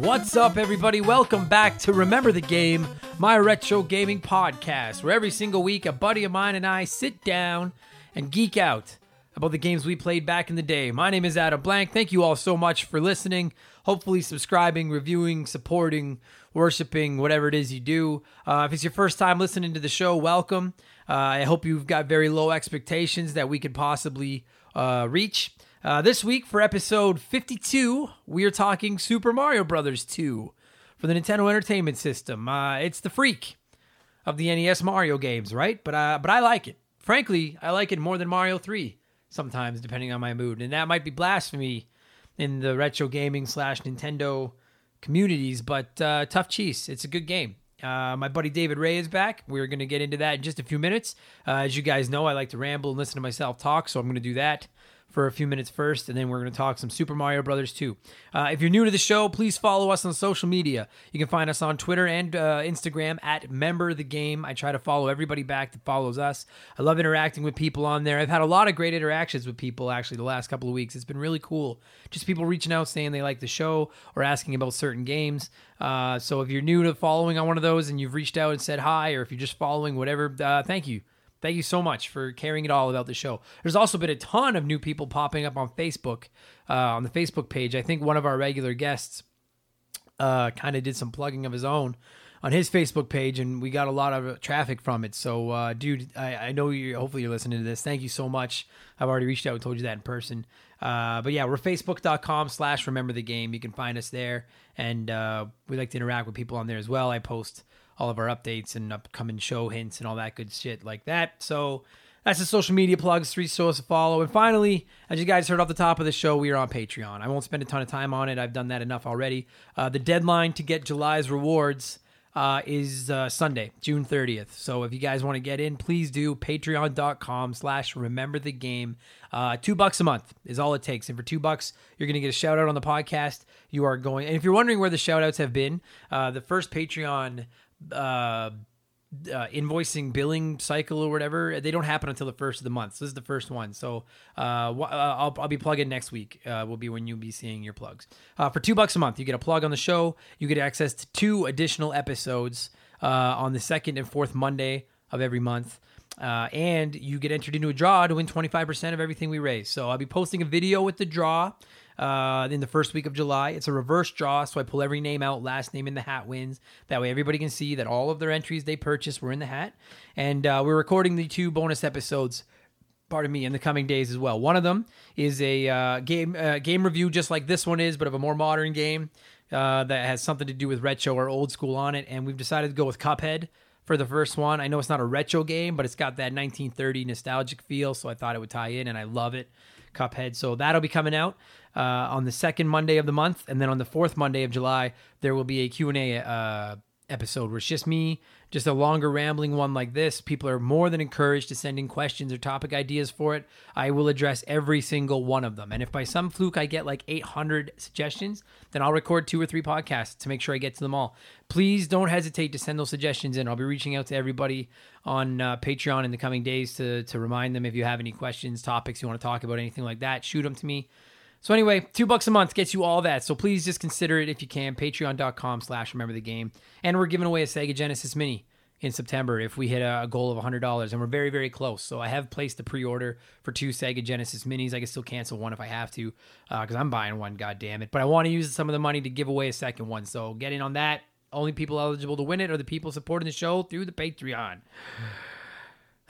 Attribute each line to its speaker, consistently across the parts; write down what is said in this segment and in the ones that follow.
Speaker 1: What's up, everybody? Welcome back to Remember the Game, my retro gaming podcast, where every single week a buddy of mine and I sit down and geek out about the games we played back in the day. My name is Adam Blank. Thank you all so much for listening, hopefully, subscribing, reviewing, supporting, worshiping, whatever it is you do. Uh, if it's your first time listening to the show, welcome. Uh, I hope you've got very low expectations that we could possibly uh, reach. Uh, this week for episode 52, we are talking Super Mario Brothers 2 for the Nintendo Entertainment System. Uh, it's the freak of the NES Mario games, right? But uh, but I like it. Frankly, I like it more than Mario 3 sometimes, depending on my mood. And that might be blasphemy in the retro gaming slash Nintendo communities, but uh, tough cheese. It's a good game. Uh, my buddy David Ray is back. We're going to get into that in just a few minutes. Uh, as you guys know, I like to ramble and listen to myself talk, so I'm going to do that for a few minutes first, and then we're going to talk some Super Mario Brothers 2. Uh, if you're new to the show, please follow us on social media. You can find us on Twitter and uh, Instagram at Member the Game. I try to follow everybody back that follows us. I love interacting with people on there. I've had a lot of great interactions with people actually the last couple of weeks. It's been really cool. Just people reaching out saying they like the show or asking about certain games. Uh, so if you're new to following on one of those and you've reached out and said hi, or if you're just following, whatever, uh, thank you. Thank you so much for caring at all about the show. There's also been a ton of new people popping up on Facebook, uh, on the Facebook page. I think one of our regular guests uh, kind of did some plugging of his own on his Facebook page, and we got a lot of traffic from it. So, uh, dude, I, I know you. Hopefully, you're listening to this. Thank you so much. I've already reached out and told you that in person. Uh, but yeah, we're facebook.com/slash Remember the Game. You can find us there, and uh, we like to interact with people on there as well. I post all of our updates and upcoming show hints and all that good shit like that. So that's the social media plugs, three shows to follow. And finally, as you guys heard off the top of the show, we are on Patreon. I won't spend a ton of time on it. I've done that enough already. Uh, the deadline to get July's rewards uh, is uh, Sunday, June 30th. So if you guys want to get in, please do. Patreon.com slash remember the game. Uh, two bucks a month is all it takes. And for two bucks, you're going to get a shout out on the podcast. You are going, and if you're wondering where the shout outs have been, uh, the first Patreon uh, uh, invoicing billing cycle or whatever they don't happen until the first of the month. So this is the first one. So uh, uh, I'll, I'll be plugging next week uh, will be when you'll be seeing your plugs. Uh, for two bucks a month you get a plug on the show. You get access to two additional episodes uh, on the second and fourth monday of every month. Uh, and you get entered into a draw to win 25% of everything we raise. So i'll be posting a video with the draw uh, in the first week of July. It's a reverse draw, so I pull every name out. Last name in the hat wins. That way, everybody can see that all of their entries they purchased were in the hat. And uh, we're recording the two bonus episodes. Pardon me, in the coming days as well. One of them is a uh, game uh, game review, just like this one is, but of a more modern game uh, that has something to do with retro or old school on it. And we've decided to go with Cuphead for the first one. I know it's not a retro game, but it's got that 1930 nostalgic feel, so I thought it would tie in, and I love it. Cuphead. So that'll be coming out uh, on the second Monday of the month, and then on the fourth Monday of July, there will be a Q and A uh, episode where it's just me, just a longer rambling one like this. People are more than encouraged to send in questions or topic ideas for it. I will address every single one of them. And if by some fluke I get like 800 suggestions, then I'll record two or three podcasts to make sure I get to them all. Please don't hesitate to send those suggestions in. I'll be reaching out to everybody on uh, Patreon in the coming days to, to remind them if you have any questions, topics you want to talk about, anything like that, shoot them to me. So anyway, two bucks a month gets you all that. So please just consider it if you can. Patreon.com slash remember the game. And we're giving away a Sega Genesis Mini in September if we hit a goal of $100. And we're very, very close. So I have placed a pre-order for two Sega Genesis Minis. I can still cancel one if I have to because uh, I'm buying one, God damn it. But I want to use some of the money to give away a second one. So get in on that. Only people eligible to win it are the people supporting the show through the Patreon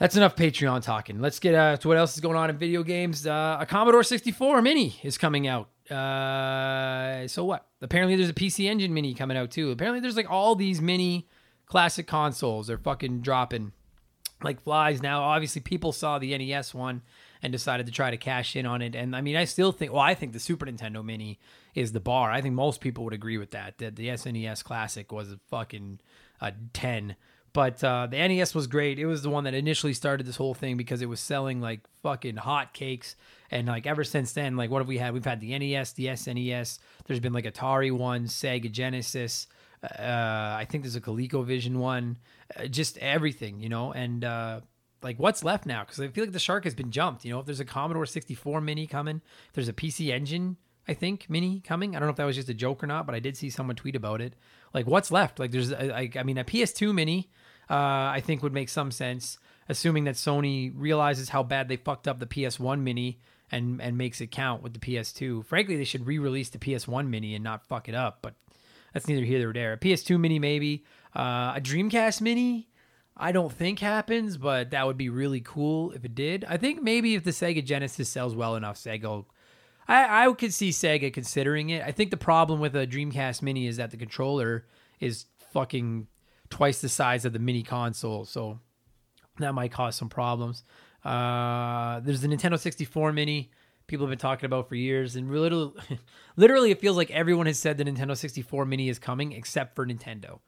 Speaker 1: that's enough Patreon talking. Let's get uh, to what else is going on in video games. Uh, a Commodore 64 Mini is coming out. Uh, so what? Apparently, there's a PC Engine Mini coming out too. Apparently, there's like all these mini classic consoles. They're fucking dropping like flies now. Obviously, people saw the NES one and decided to try to cash in on it. And I mean, I still think, well, I think the Super Nintendo Mini is the bar. I think most people would agree with that. That the SNES Classic was a fucking a 10 but uh, the NES was great. It was the one that initially started this whole thing because it was selling like fucking hot cakes. And like ever since then, like what have we had? We've had the NES, the SNES. There's been like Atari one, Sega Genesis. Uh, I think there's a ColecoVision one. Uh, just everything, you know. And uh, like what's left now? Because I feel like the shark has been jumped. You know, if there's a Commodore 64 Mini coming, if there's a PC Engine I think mini coming. I don't know if that was just a joke or not, but I did see someone tweet about it. Like, what's left? Like, there's, I, I mean, a PS2 mini, uh, I think would make some sense, assuming that Sony realizes how bad they fucked up the PS1 mini and and makes it count with the PS2. Frankly, they should re-release the PS1 mini and not fuck it up. But that's neither here nor there. A PS2 mini, maybe uh, a Dreamcast mini. I don't think happens, but that would be really cool if it did. I think maybe if the Sega Genesis sells well enough, Sega I, I could see Sega considering it. I think the problem with a Dreamcast Mini is that the controller is fucking twice the size of the mini console, so that might cause some problems. Uh, there's the Nintendo 64 Mini people have been talking about for years, and literally, literally, it feels like everyone has said the Nintendo 64 Mini is coming except for Nintendo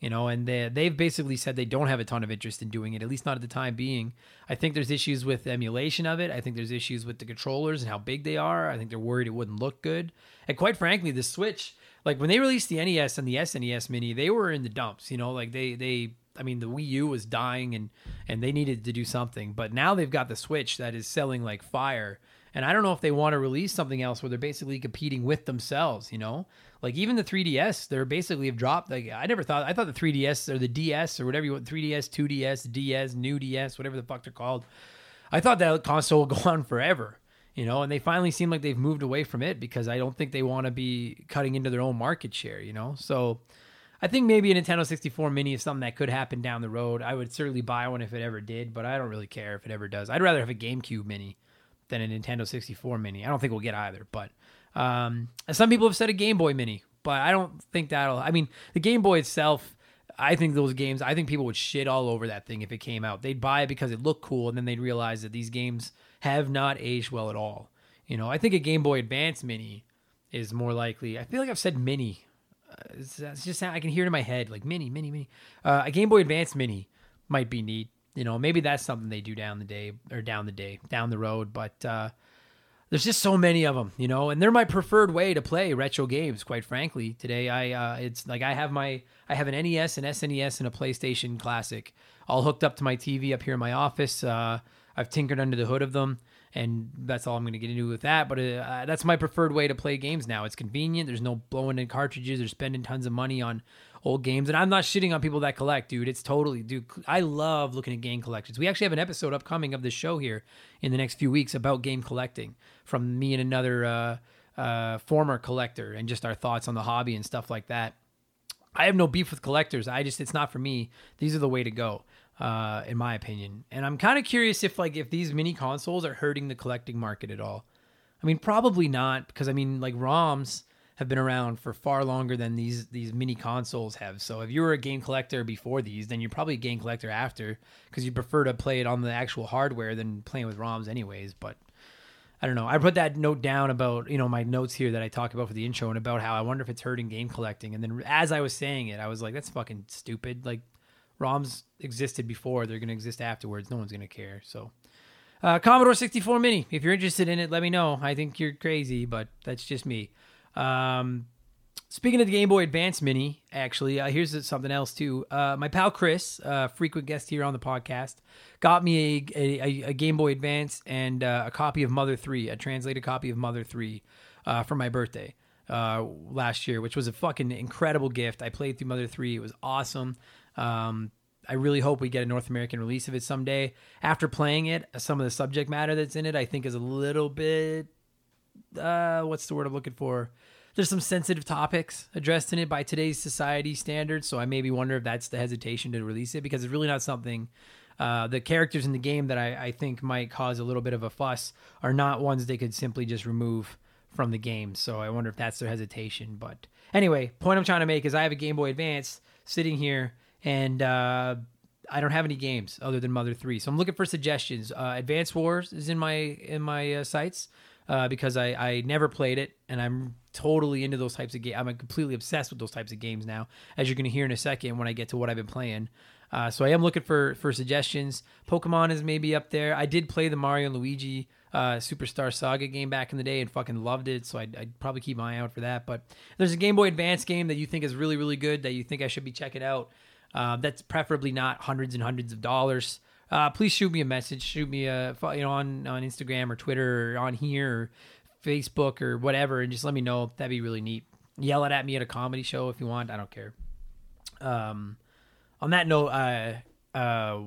Speaker 1: you know, and they they've basically said they don't have a ton of interest in doing it, at least not at the time being. I think there's issues with emulation of it. I think there's issues with the controllers and how big they are. I think they're worried it wouldn't look good. And quite frankly, the Switch, like when they released the NES and the SNES Mini, they were in the dumps. You know, like they they I mean, the Wii U was dying and and they needed to do something. But now they've got the Switch that is selling like fire. And I don't know if they want to release something else where they're basically competing with themselves, you know? Like even the 3DS, they're basically have dropped. Like I never thought I thought the 3DS or the DS or whatever you want, 3DS, 2DS, DS, new DS, whatever the fuck they're called. I thought that console would go on forever, you know, and they finally seem like they've moved away from it because I don't think they want to be cutting into their own market share, you know. So I think maybe a Nintendo 64 Mini is something that could happen down the road. I would certainly buy one if it ever did, but I don't really care if it ever does. I'd rather have a GameCube Mini than a Nintendo 64 Mini. I don't think we'll get either, but um, some people have said a Game Boy Mini, but I don't think that'll. I mean, the Game Boy itself. I think those games. I think people would shit all over that thing if it came out. They'd buy it because it looked cool, and then they'd realize that these games have not aged well at all. You know, I think a Game Boy Advance Mini is more likely. I feel like I've said Mini. Uh, it's, it's just I can hear it in my head like Mini, Mini, Mini. Uh, a Game Boy Advance Mini might be neat. You know, maybe that's something they do down the day or down the day down the road. But uh, there's just so many of them, you know, and they're my preferred way to play retro games. Quite frankly, today I uh, it's like I have my I have an NES, an SNES, and a PlayStation Classic all hooked up to my TV up here in my office. Uh, I've tinkered under the hood of them, and that's all I'm going to get into with that. But uh, that's my preferred way to play games now. It's convenient. There's no blowing in cartridges or spending tons of money on old games. And I'm not shitting on people that collect, dude. It's totally, dude. I love looking at game collections. We actually have an episode upcoming of this show here in the next few weeks about game collecting from me and another uh, uh, former collector and just our thoughts on the hobby and stuff like that. I have no beef with collectors. I just, it's not for me. These are the way to go. Uh, in my opinion, and I'm kind of curious if like if these mini consoles are hurting the collecting market at all. I mean, probably not because I mean, like ROMs, have been around for far longer than these these mini consoles have. So if you were a game collector before these, then you're probably a game collector after because you prefer to play it on the actual hardware than playing with ROMs anyways. But I don't know. I put that note down about you know my notes here that I talk about for the intro and about how I wonder if it's hurting game collecting. And then as I was saying it, I was like, that's fucking stupid. Like ROMs existed before, they're gonna exist afterwards. No one's gonna care. So. Uh, Commodore 64 Mini. If you're interested in it, let me know. I think you're crazy, but that's just me. Um, speaking of the Game Boy Advance Mini, actually, uh, here's something else too. Uh, my pal Chris, uh, frequent guest here on the podcast, got me a, a, a Game Boy Advance and uh, a copy of Mother 3, a translated copy of Mother 3 uh, for my birthday uh, last year, which was a fucking incredible gift. I played through Mother 3, it was awesome. Um, I really hope we get a North American release of it someday. After playing it, some of the subject matter that's in it, I think, is a little bit. Uh, what's the word I'm looking for? there's some sensitive topics addressed in it by today's society standards. So I maybe wonder if that's the hesitation to release it because it's really not something. Uh, the characters in the game that I, I think might cause a little bit of a fuss are not ones they could simply just remove from the game. So I wonder if that's their hesitation. But anyway, point I'm trying to make is I have a Game Boy Advance sitting here and uh, I don't have any games other than Mother Three. So I'm looking for suggestions. Uh, Advance Wars is in my in my uh, sights uh, because I I never played it and I'm totally into those types of games. I'm completely obsessed with those types of games now, as you're going to hear in a second when I get to what I've been playing. Uh, so I am looking for for suggestions. Pokemon is maybe up there. I did play the Mario and Luigi uh, Superstar Saga game back in the day and fucking loved it. So I'd, I'd, probably keep my eye out for that. But there's a Game Boy Advance game that you think is really really good that you think I should be checking out. Uh, that's preferably not hundreds and hundreds of dollars. Uh, please shoot me a message. Shoot me a you know on on Instagram or Twitter or on here. Or Facebook or whatever, and just let me know. That'd be really neat. Yell it at me at a comedy show if you want. I don't care. Um, on that note, uh, uh,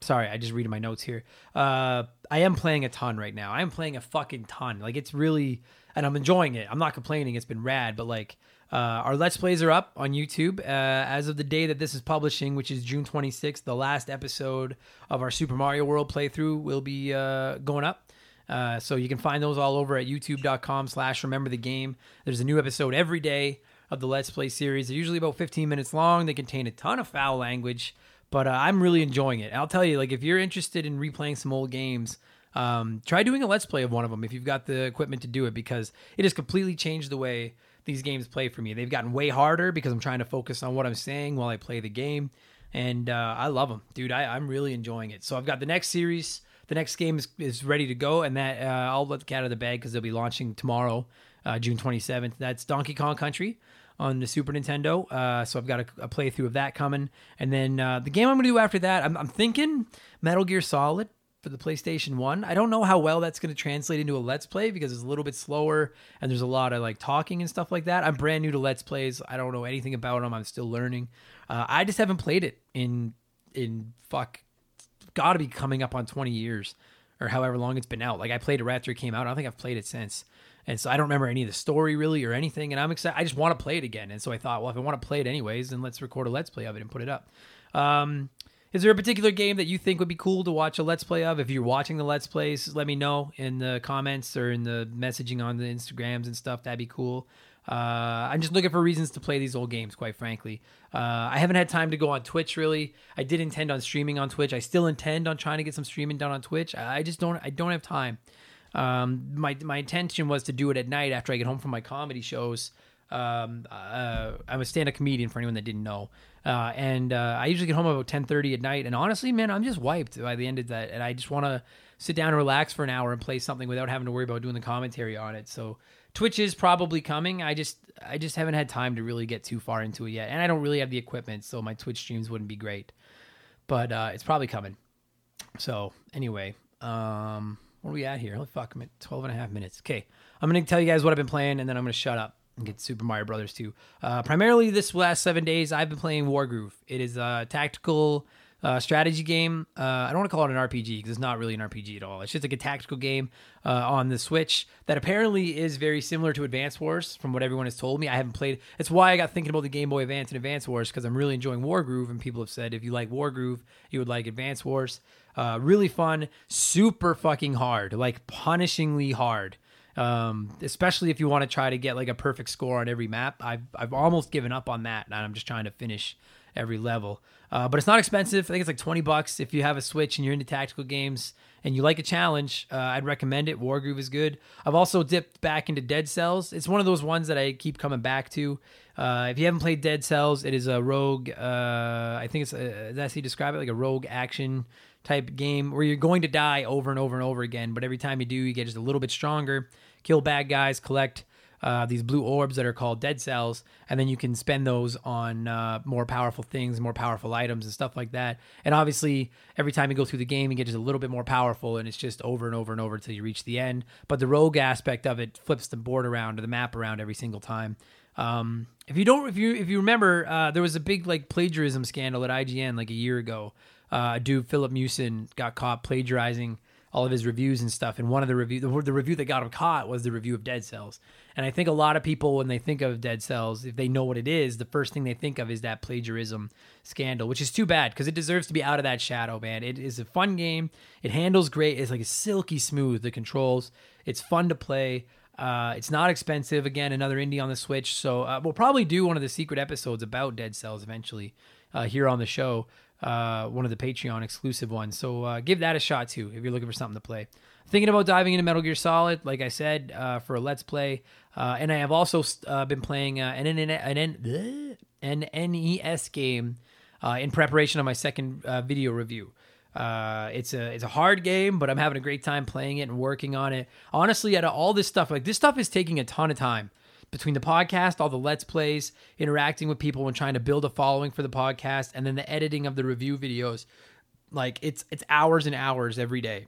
Speaker 1: sorry, I just reading my notes here. Uh, I am playing a ton right now. I am playing a fucking ton. Like it's really, and I'm enjoying it. I'm not complaining. It's been rad, but like. Uh, our Let's Plays are up on YouTube uh, as of the day that this is publishing, which is June 26th. The last episode of our Super Mario World playthrough will be uh, going up. Uh, so you can find those all over at youtube.com slash remember the game. There's a new episode every day of the Let's Play series. They're usually about 15 minutes long. They contain a ton of foul language, but uh, I'm really enjoying it. I'll tell you, like if you're interested in replaying some old games, um, try doing a Let's Play of one of them if you've got the equipment to do it because it has completely changed the way these games play for me. They've gotten way harder because I'm trying to focus on what I'm saying while I play the game, and uh, I love them, dude. I, I'm really enjoying it. So I've got the next series. The next game is, is ready to go, and that uh, I'll let the cat out of the bag because they'll be launching tomorrow, uh, June 27th. That's Donkey Kong Country on the Super Nintendo. Uh, so I've got a, a, playthrough of that coming, and then uh, the game I'm gonna do after that, I'm, I'm thinking Metal Gear Solid for the PlayStation 1. I don't know how well that's going to translate into a Let's Play because it's a little bit slower and there's a lot of like talking and stuff like that. I'm brand new to Let's Plays. I don't know anything about them. I'm still learning. Uh, I just haven't played it in in fuck got to be coming up on 20 years or however long it's been out. Like I played it right after it came out. I don't think I've played it since. And so I don't remember any of the story really or anything. And I'm excited. I just want to play it again. And so I thought, well, if I want to play it anyways, then let's record a Let's Play of it and put it up. Um, is there a particular game that you think would be cool to watch a Let's Play of? If you're watching the Let's Plays, let me know in the comments or in the messaging on the Instagrams and stuff. That'd be cool. Uh, I'm just looking for reasons to play these old games, quite frankly. Uh, I haven't had time to go on Twitch really. I did intend on streaming on Twitch. I still intend on trying to get some streaming done on Twitch. I just don't. I don't have time. Um, my my intention was to do it at night after I get home from my comedy shows. Um, uh, I'm a stand-up comedian for anyone that didn't know. Uh, and uh, I usually get home about 10:30 at night. And honestly, man, I'm just wiped by the end of that, and I just want to sit down and relax for an hour and play something without having to worry about doing the commentary on it. So Twitch is probably coming. I just I just haven't had time to really get too far into it yet, and I don't really have the equipment, so my Twitch streams wouldn't be great. But uh, it's probably coming. So anyway, um, where are we at here? Holy fuck, I'm at 12 and a half minutes. Okay, I'm gonna tell you guys what I've been playing, and then I'm gonna shut up and get Super Mario Brothers 2. Uh, primarily, this last seven days, I've been playing Wargroove. It is a tactical uh, strategy game. Uh, I don't want to call it an RPG because it's not really an RPG at all. It's just like a tactical game uh, on the Switch that apparently is very similar to Advance Wars, from what everyone has told me. I haven't played. It's why I got thinking about the Game Boy Advance and Advance Wars because I'm really enjoying Wargroove, and people have said if you like Wargroove, you would like Advance Wars. Uh, really fun, super fucking hard, like punishingly hard um, especially if you want to try to get like a perfect score on every map. I've, I've almost given up on that, and I'm just trying to finish every level. Uh, but it's not expensive. I think it's like 20 bucks if you have a Switch and you're into tactical games and you like a challenge. Uh, I'd recommend it. Wargroove is good. I've also dipped back into Dead Cells. It's one of those ones that I keep coming back to. Uh, if you haven't played Dead Cells, it is a rogue. Uh, I think it's uh, that's how you describe it, like a rogue action type game where you're going to die over and over and over again. But every time you do, you get just a little bit stronger kill bad guys, collect uh, these blue orbs that are called dead cells, and then you can spend those on uh, more powerful things, more powerful items, and stuff like that. And obviously, every time you go through the game, you get just a little bit more powerful, and it's just over and over and over until you reach the end. But the rogue aspect of it flips the board around or the map around every single time. Um, if you don't, if you if you remember, uh, there was a big like plagiarism scandal at IGN like a year ago. Uh, dude Filip Miucin got caught plagiarizing all of his reviews and stuff. And one of the review, the, the, review that got him caught was the review of Dead Cells. And I think a lot of people, when they think of Dead Cells, if they know what it is, the first thing they think of is that plagiarism scandal, which is too bad because it deserves to be out of that shadow, man. It is a fun game. It handles great. It's like a silky smooth. The controls. It's fun to play. Uh, it's not expensive. Again, another indie on the Switch. So uh, we'll probably do one of the secret episodes about Dead Cells eventually uh, here on the show uh, one of the Patreon exclusive ones. So uh, give that a shot too if you're looking for something to play. Thinking about diving into Metal Gear Solid, like I said, uh, for a Let's Play. Uh, and I have also uh, been playing uh, an, an, an, an, NES game in preparation of my second video review. it's a it's a hard game, but I'm having a great time playing it and working on it. Honestly, out of all this stuff, like this stuff is taking a ton of time between the podcast, all the let's plays, interacting with people and trying to build a following for the podcast, and then the editing of the review videos. Like it's it's hours and hours every day.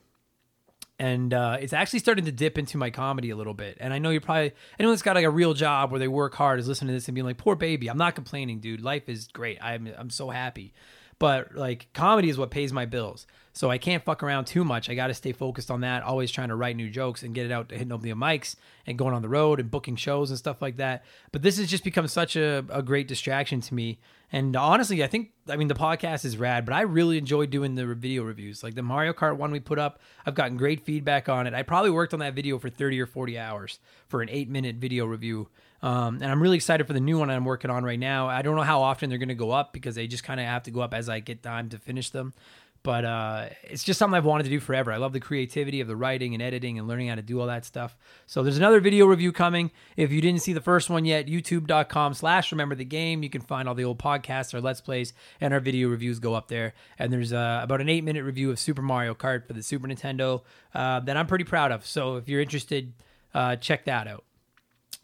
Speaker 1: and uh, it's actually starting to dip into my comedy a little bit. And I know you're probably anyone that's got like a real job where they work hard is listening to this and being like, "Poor baby." I'm not complaining, dude. Life is great. I'm I'm so happy, but like comedy is what pays my bills. So I can't fuck around too much. I got to stay focused on that. Always trying to write new jokes and get it out to hitting up the mics and going on the road and booking shows and stuff like that. But this has just become such a, a great distraction to me. And honestly, I think I mean the podcast is rad, but I really enjoy doing the video reviews. Like the Mario Kart one we put up, I've gotten great feedback on it. I probably worked on that video for 30 or 40 hours for an 8-minute video review. Um, and I'm really excited for the new one I'm working on right now. I don't know how often they're going to go up because they just kind of have to go up as I get time to finish them but uh, it's just something I've wanted to do forever. I love the creativity of the writing and editing and learning how to do all that stuff. So there's another video review coming. If you didn't see the first one yet, youtube.com slash remember the game. You can find all the old podcasts, our Let's Plays, and our video reviews go up there. And there's uh, about an eight minute review of Super Mario Kart for the Super Nintendo uh, that I'm pretty proud of. So if you're interested, uh, check that out.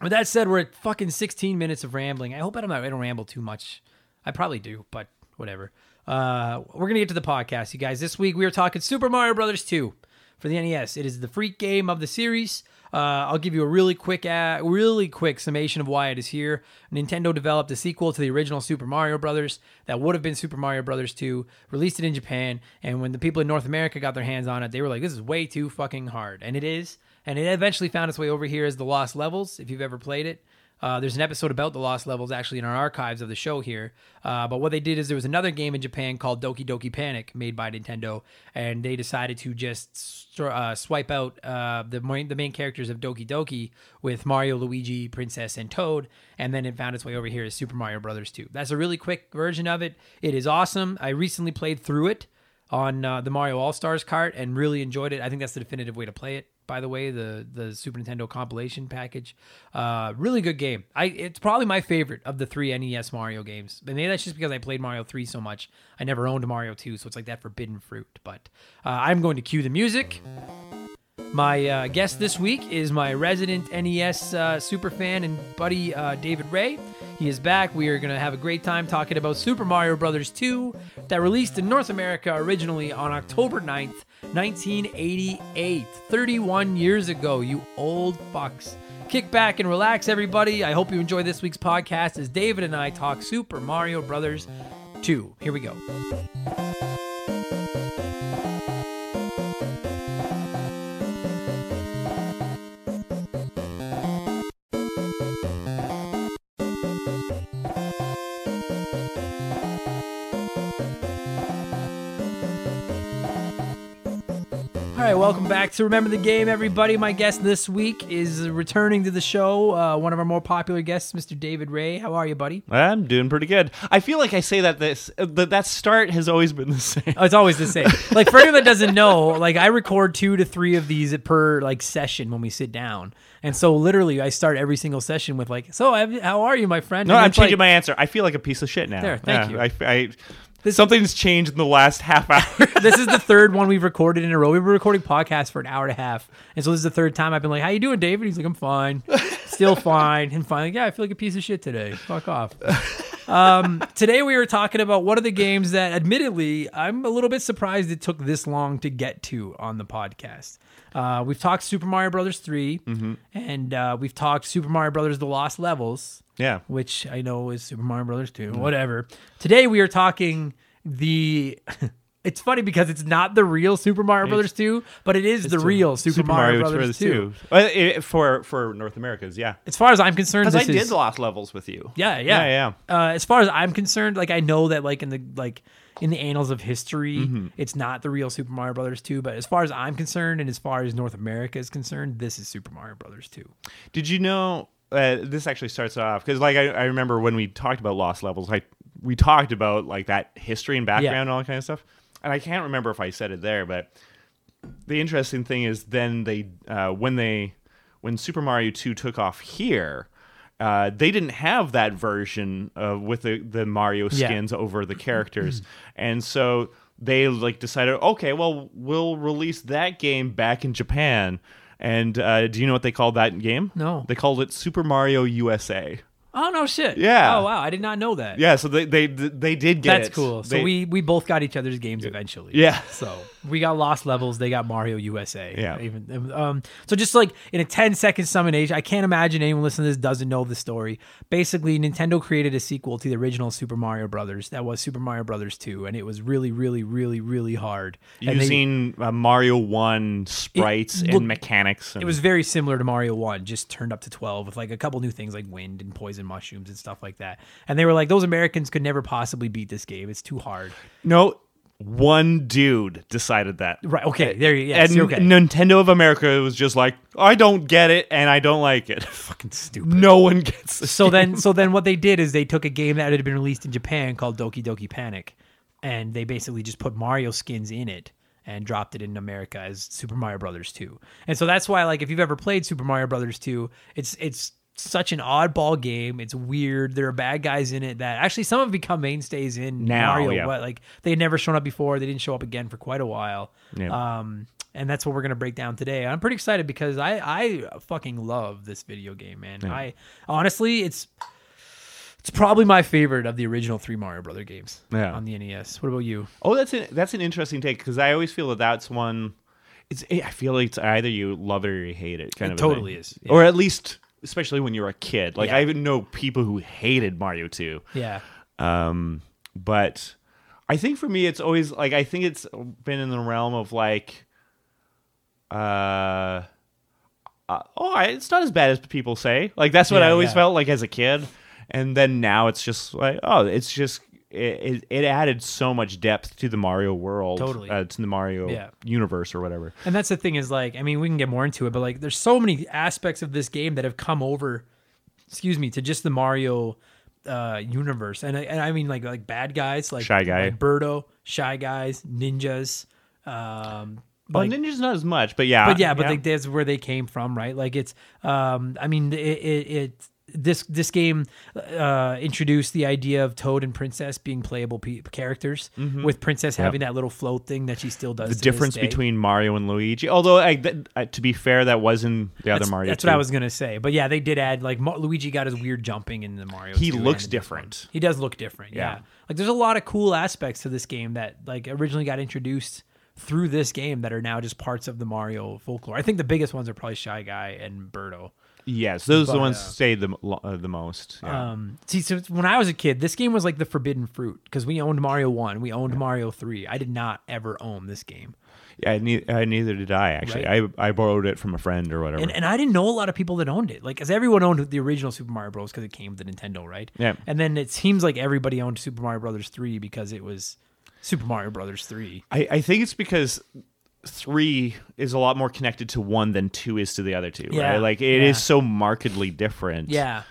Speaker 1: With that said, we're at fucking 16 minutes of rambling. I hope I don't, I don't ramble too much. I probably do, but whatever. Uh, we're gonna get to the podcast, you guys. This week we are talking Super Mario Brothers 2 for the NES. It is the freak game of the series. Uh, I'll give you a really quick, uh, really quick summation of why it is here. Nintendo developed a sequel to the original Super Mario Brothers that would have been Super Mario Brothers 2, released it in Japan, and when the people in North America got their hands on it, they were like, "This is way too fucking hard," and it is. And it eventually found its way over here as the Lost Levels. If you've ever played it, uh, there's an episode about the lost levels actually in our archives of the show here. Uh, but what they did is there was another game in Japan called Doki Doki Panic made by Nintendo, and they decided to just uh, swipe out uh, the main, the main characters of Doki Doki with Mario, Luigi, Princess, and Toad, and then it found its way over here as Super Mario Brothers 2. That's a really quick version of it. It is awesome. I recently played through it on uh, the Mario All Stars cart and really enjoyed it. I think that's the definitive way to play it by the way, the the Super Nintendo compilation package. Uh, really good game. I it's probably my favorite of the three NES Mario games. And maybe that's just because I played Mario three so much. I never owned Mario two, so it's like that forbidden fruit. But uh, I'm going to cue the music. My uh, guest this week is my resident NES uh, super fan and buddy uh, David Ray. He is back. We are going to have a great time talking about Super Mario Brothers 2 that released in North America originally on October 9th, 1988. 31 years ago, you old fucks. Kick back and relax, everybody. I hope you enjoy this week's podcast as David and I talk Super Mario Brothers 2. Here we go. Right, welcome back to Remember the Game, everybody. My guest this week is returning to the show, uh, one of our more popular guests, Mr. David Ray. How are you, buddy?
Speaker 2: I'm doing pretty good. I feel like I say that this that that start has always been the same.
Speaker 1: Oh, it's always the same. like for anyone that doesn't know, like I record two to three of these per like session when we sit down, and so literally I start every single session with like, "So, how are you, my friend?"
Speaker 2: No,
Speaker 1: And
Speaker 2: I'm changing
Speaker 1: like-
Speaker 2: my answer. I feel like a piece of shit now.
Speaker 1: There, thank
Speaker 2: Yeah, I, I, something's changed in the last half hour.
Speaker 1: this is the third one we've recorded in a row. We've been recording podcasts for an hour and a half, and so this is the third time I've been like, "How you doing, David?" He's like, "I'm fine, still fine." And finally, yeah, I feel like a piece of shit today. Fuck off. Um, today we were talking about one of the games that, admittedly, I'm a little bit surprised it took this long to get to on the podcast. Uh, we've talked Super Mario Brothers 3 and uh, we've talked Super Mario Brothers: The Lost Levels
Speaker 2: yeah.
Speaker 1: which I know is Super Mario Brothers 2, whatever. Today we are talking the It's funny because it's not the real Super Mario Brothers 2, but it is the real Super, Mario, Brothers 2.
Speaker 2: Well, it- for for North Americas, yeah.
Speaker 1: As far as I'm concerned,
Speaker 2: Because I did
Speaker 1: is
Speaker 2: Lost Levels with you.
Speaker 1: yeah, yeah,
Speaker 2: Yeah,
Speaker 1: Uh, as far as I'm concerned, like I know that like in the like in the annals of history,
Speaker 2: Mm-hmm.
Speaker 1: it's not the real Super Mario Brothers 2, but as far as I'm concerned and as far as North America is concerned, this is Super Mario Brothers 2.
Speaker 2: Did you know uh, this actually starts off because like I, I remember when we talked about Lost Levels, like we talked about like that history and background
Speaker 1: Yeah.
Speaker 2: and all that kind of stuff. And I can't remember if I said it there, but the interesting thing is then they uh, when they when Super Mario 2 took off here. Uh, they didn't have that version uh, with the, the Mario
Speaker 1: Yeah.
Speaker 2: skins over the characters, and so they like decided, okay, well, we'll release that game back in Japan. And uh, do you know what they called that game?
Speaker 1: No.
Speaker 2: They called it Super Mario USA.
Speaker 1: Oh no shit.
Speaker 2: Yeah.
Speaker 1: Oh wow, I did not know that.
Speaker 2: Yeah, so they they they did get
Speaker 1: That's
Speaker 2: it.
Speaker 1: cool. So
Speaker 2: They-
Speaker 1: we we both got each other's games eventually.
Speaker 2: Yeah.
Speaker 1: So we got Lost Levels. They got Mario USA.
Speaker 2: Yeah.
Speaker 1: Even um. So just like in a 10 second summation, I can't imagine anyone listening to this doesn't know the story. Basically, Nintendo created a sequel to the original Super Mario Brothers. That was Super Mario Brothers 2, and it was really, really, really, really hard. And they-
Speaker 2: using uh, Mario One sprites
Speaker 1: looked-
Speaker 2: and mechanics. And,
Speaker 1: it was very similar to Mario 1, just turned up to 12 with like a couple new things like wind and poison mushrooms and stuff like that. And they were like, those Americans could never possibly beat this game. It's too hard.
Speaker 2: no one dude decided that.
Speaker 1: Right. Okay. There you yes,
Speaker 2: and
Speaker 1: okay.
Speaker 2: Nintendo of America was just like, I don't get it, and I don't like it.
Speaker 1: Fucking stupid.
Speaker 2: no one gets this.
Speaker 1: So then, so then, what they did is they took a game that had been released in Japan called Doki Doki Panic, and they basically just put Mario skins in it and dropped it in America as Super Mario Brothers 2. And so that's why, like, if you've ever played Super Mario Brothers 2, it's it's such an oddball game. It's weird. There are bad guys in it that actually some have become mainstays in
Speaker 2: Now,
Speaker 1: Mario.
Speaker 2: yeah.
Speaker 1: But like they had never shown up before. They didn't show up again for quite a while.
Speaker 2: Yeah.
Speaker 1: Um, and that's what we're gonna break down today. I'm pretty excited because I I fucking love this video game, man. I honestly, it's it's probably my favorite of the original three Mario Brother games
Speaker 2: Yeah.
Speaker 1: on the NES. What about you?
Speaker 2: Oh, that's an that's an interesting take because I always feel that that's one. It's I feel like it's either you love it or you hate it. Kind
Speaker 1: It
Speaker 2: of
Speaker 1: totally is, yeah.
Speaker 2: or at least especially when you're a kid. Like
Speaker 1: Yeah.
Speaker 2: I even know people who hated Mario Two.
Speaker 1: Yeah,
Speaker 2: Um, but I think for me, it's always like I think it's been in the realm of like, uh, uh oh, I- it's not as bad as people say. Like that's what
Speaker 1: Yeah,
Speaker 2: I always
Speaker 1: yeah.
Speaker 2: felt like as a kid, and then now it's just like, oh, it's just. It, it, added so much depth to the Mario world,
Speaker 1: Totally.
Speaker 2: uh, to the Mario
Speaker 1: Yeah.
Speaker 2: universe or whatever.
Speaker 1: and that's the thing is like I mean we can get more into it, but like there's so many aspects of this game that have come over, excuse me, to just the Mario uh universe and I- and I mean like like bad guys like
Speaker 2: Shy Guy.
Speaker 1: like Birdo, shy guys, ninjas, um.
Speaker 2: Well,
Speaker 1: like-
Speaker 2: Ninja's not as much, but yeah,
Speaker 1: but yeah, but Like, that's where they came from, right? Like it's, um, I mean, it, it, it this this game uh, introduced the idea of Toad and Princess being playable pe- characters, with Princess having that little float thing that she still does.
Speaker 2: Mm-hmm. the
Speaker 1: to this
Speaker 2: difference
Speaker 1: day.
Speaker 2: between Mario and Luigi. Although, I, th- uh, to be fair, that was in the other Mario.
Speaker 1: That's what I was gonna say, but yeah, they did add like Mar- Luigi got his weird jumping in the Mario.
Speaker 2: He looks
Speaker 1: and in this
Speaker 2: different.
Speaker 1: one. He does look different. Yeah.
Speaker 2: Yeah.
Speaker 1: like there's a lot of cool aspects to this game that like originally got introduced through this game that are now just parts of the Mario folklore. I think the biggest ones are probably Shy Guy and Birdo.
Speaker 2: Yes, those are the ones
Speaker 1: uh,
Speaker 2: stay the uh, the most. Yeah.
Speaker 1: Um, see, so when I was a kid, this game was like the forbidden fruit because we owned Mario One, we owned Mario Three. I did not ever own this game,
Speaker 2: yeah, ne- uh, neither did I actually. I I borrowed it from a friend or whatever.
Speaker 1: and and I didn't know a lot of people that owned it. Like, because everyone owned the original Super Mario Bros. because it came with the Nintendo, right?
Speaker 2: Yeah.
Speaker 1: And then it seems like everybody owned Super Mario Brothers Three because it was Super Mario Brothers Three.
Speaker 2: I, I think it's because three is a lot more connected to one than two is to the other two.
Speaker 1: Yeah,
Speaker 2: Right? Like it is
Speaker 1: yeah.
Speaker 2: so markedly different.
Speaker 1: Yeah.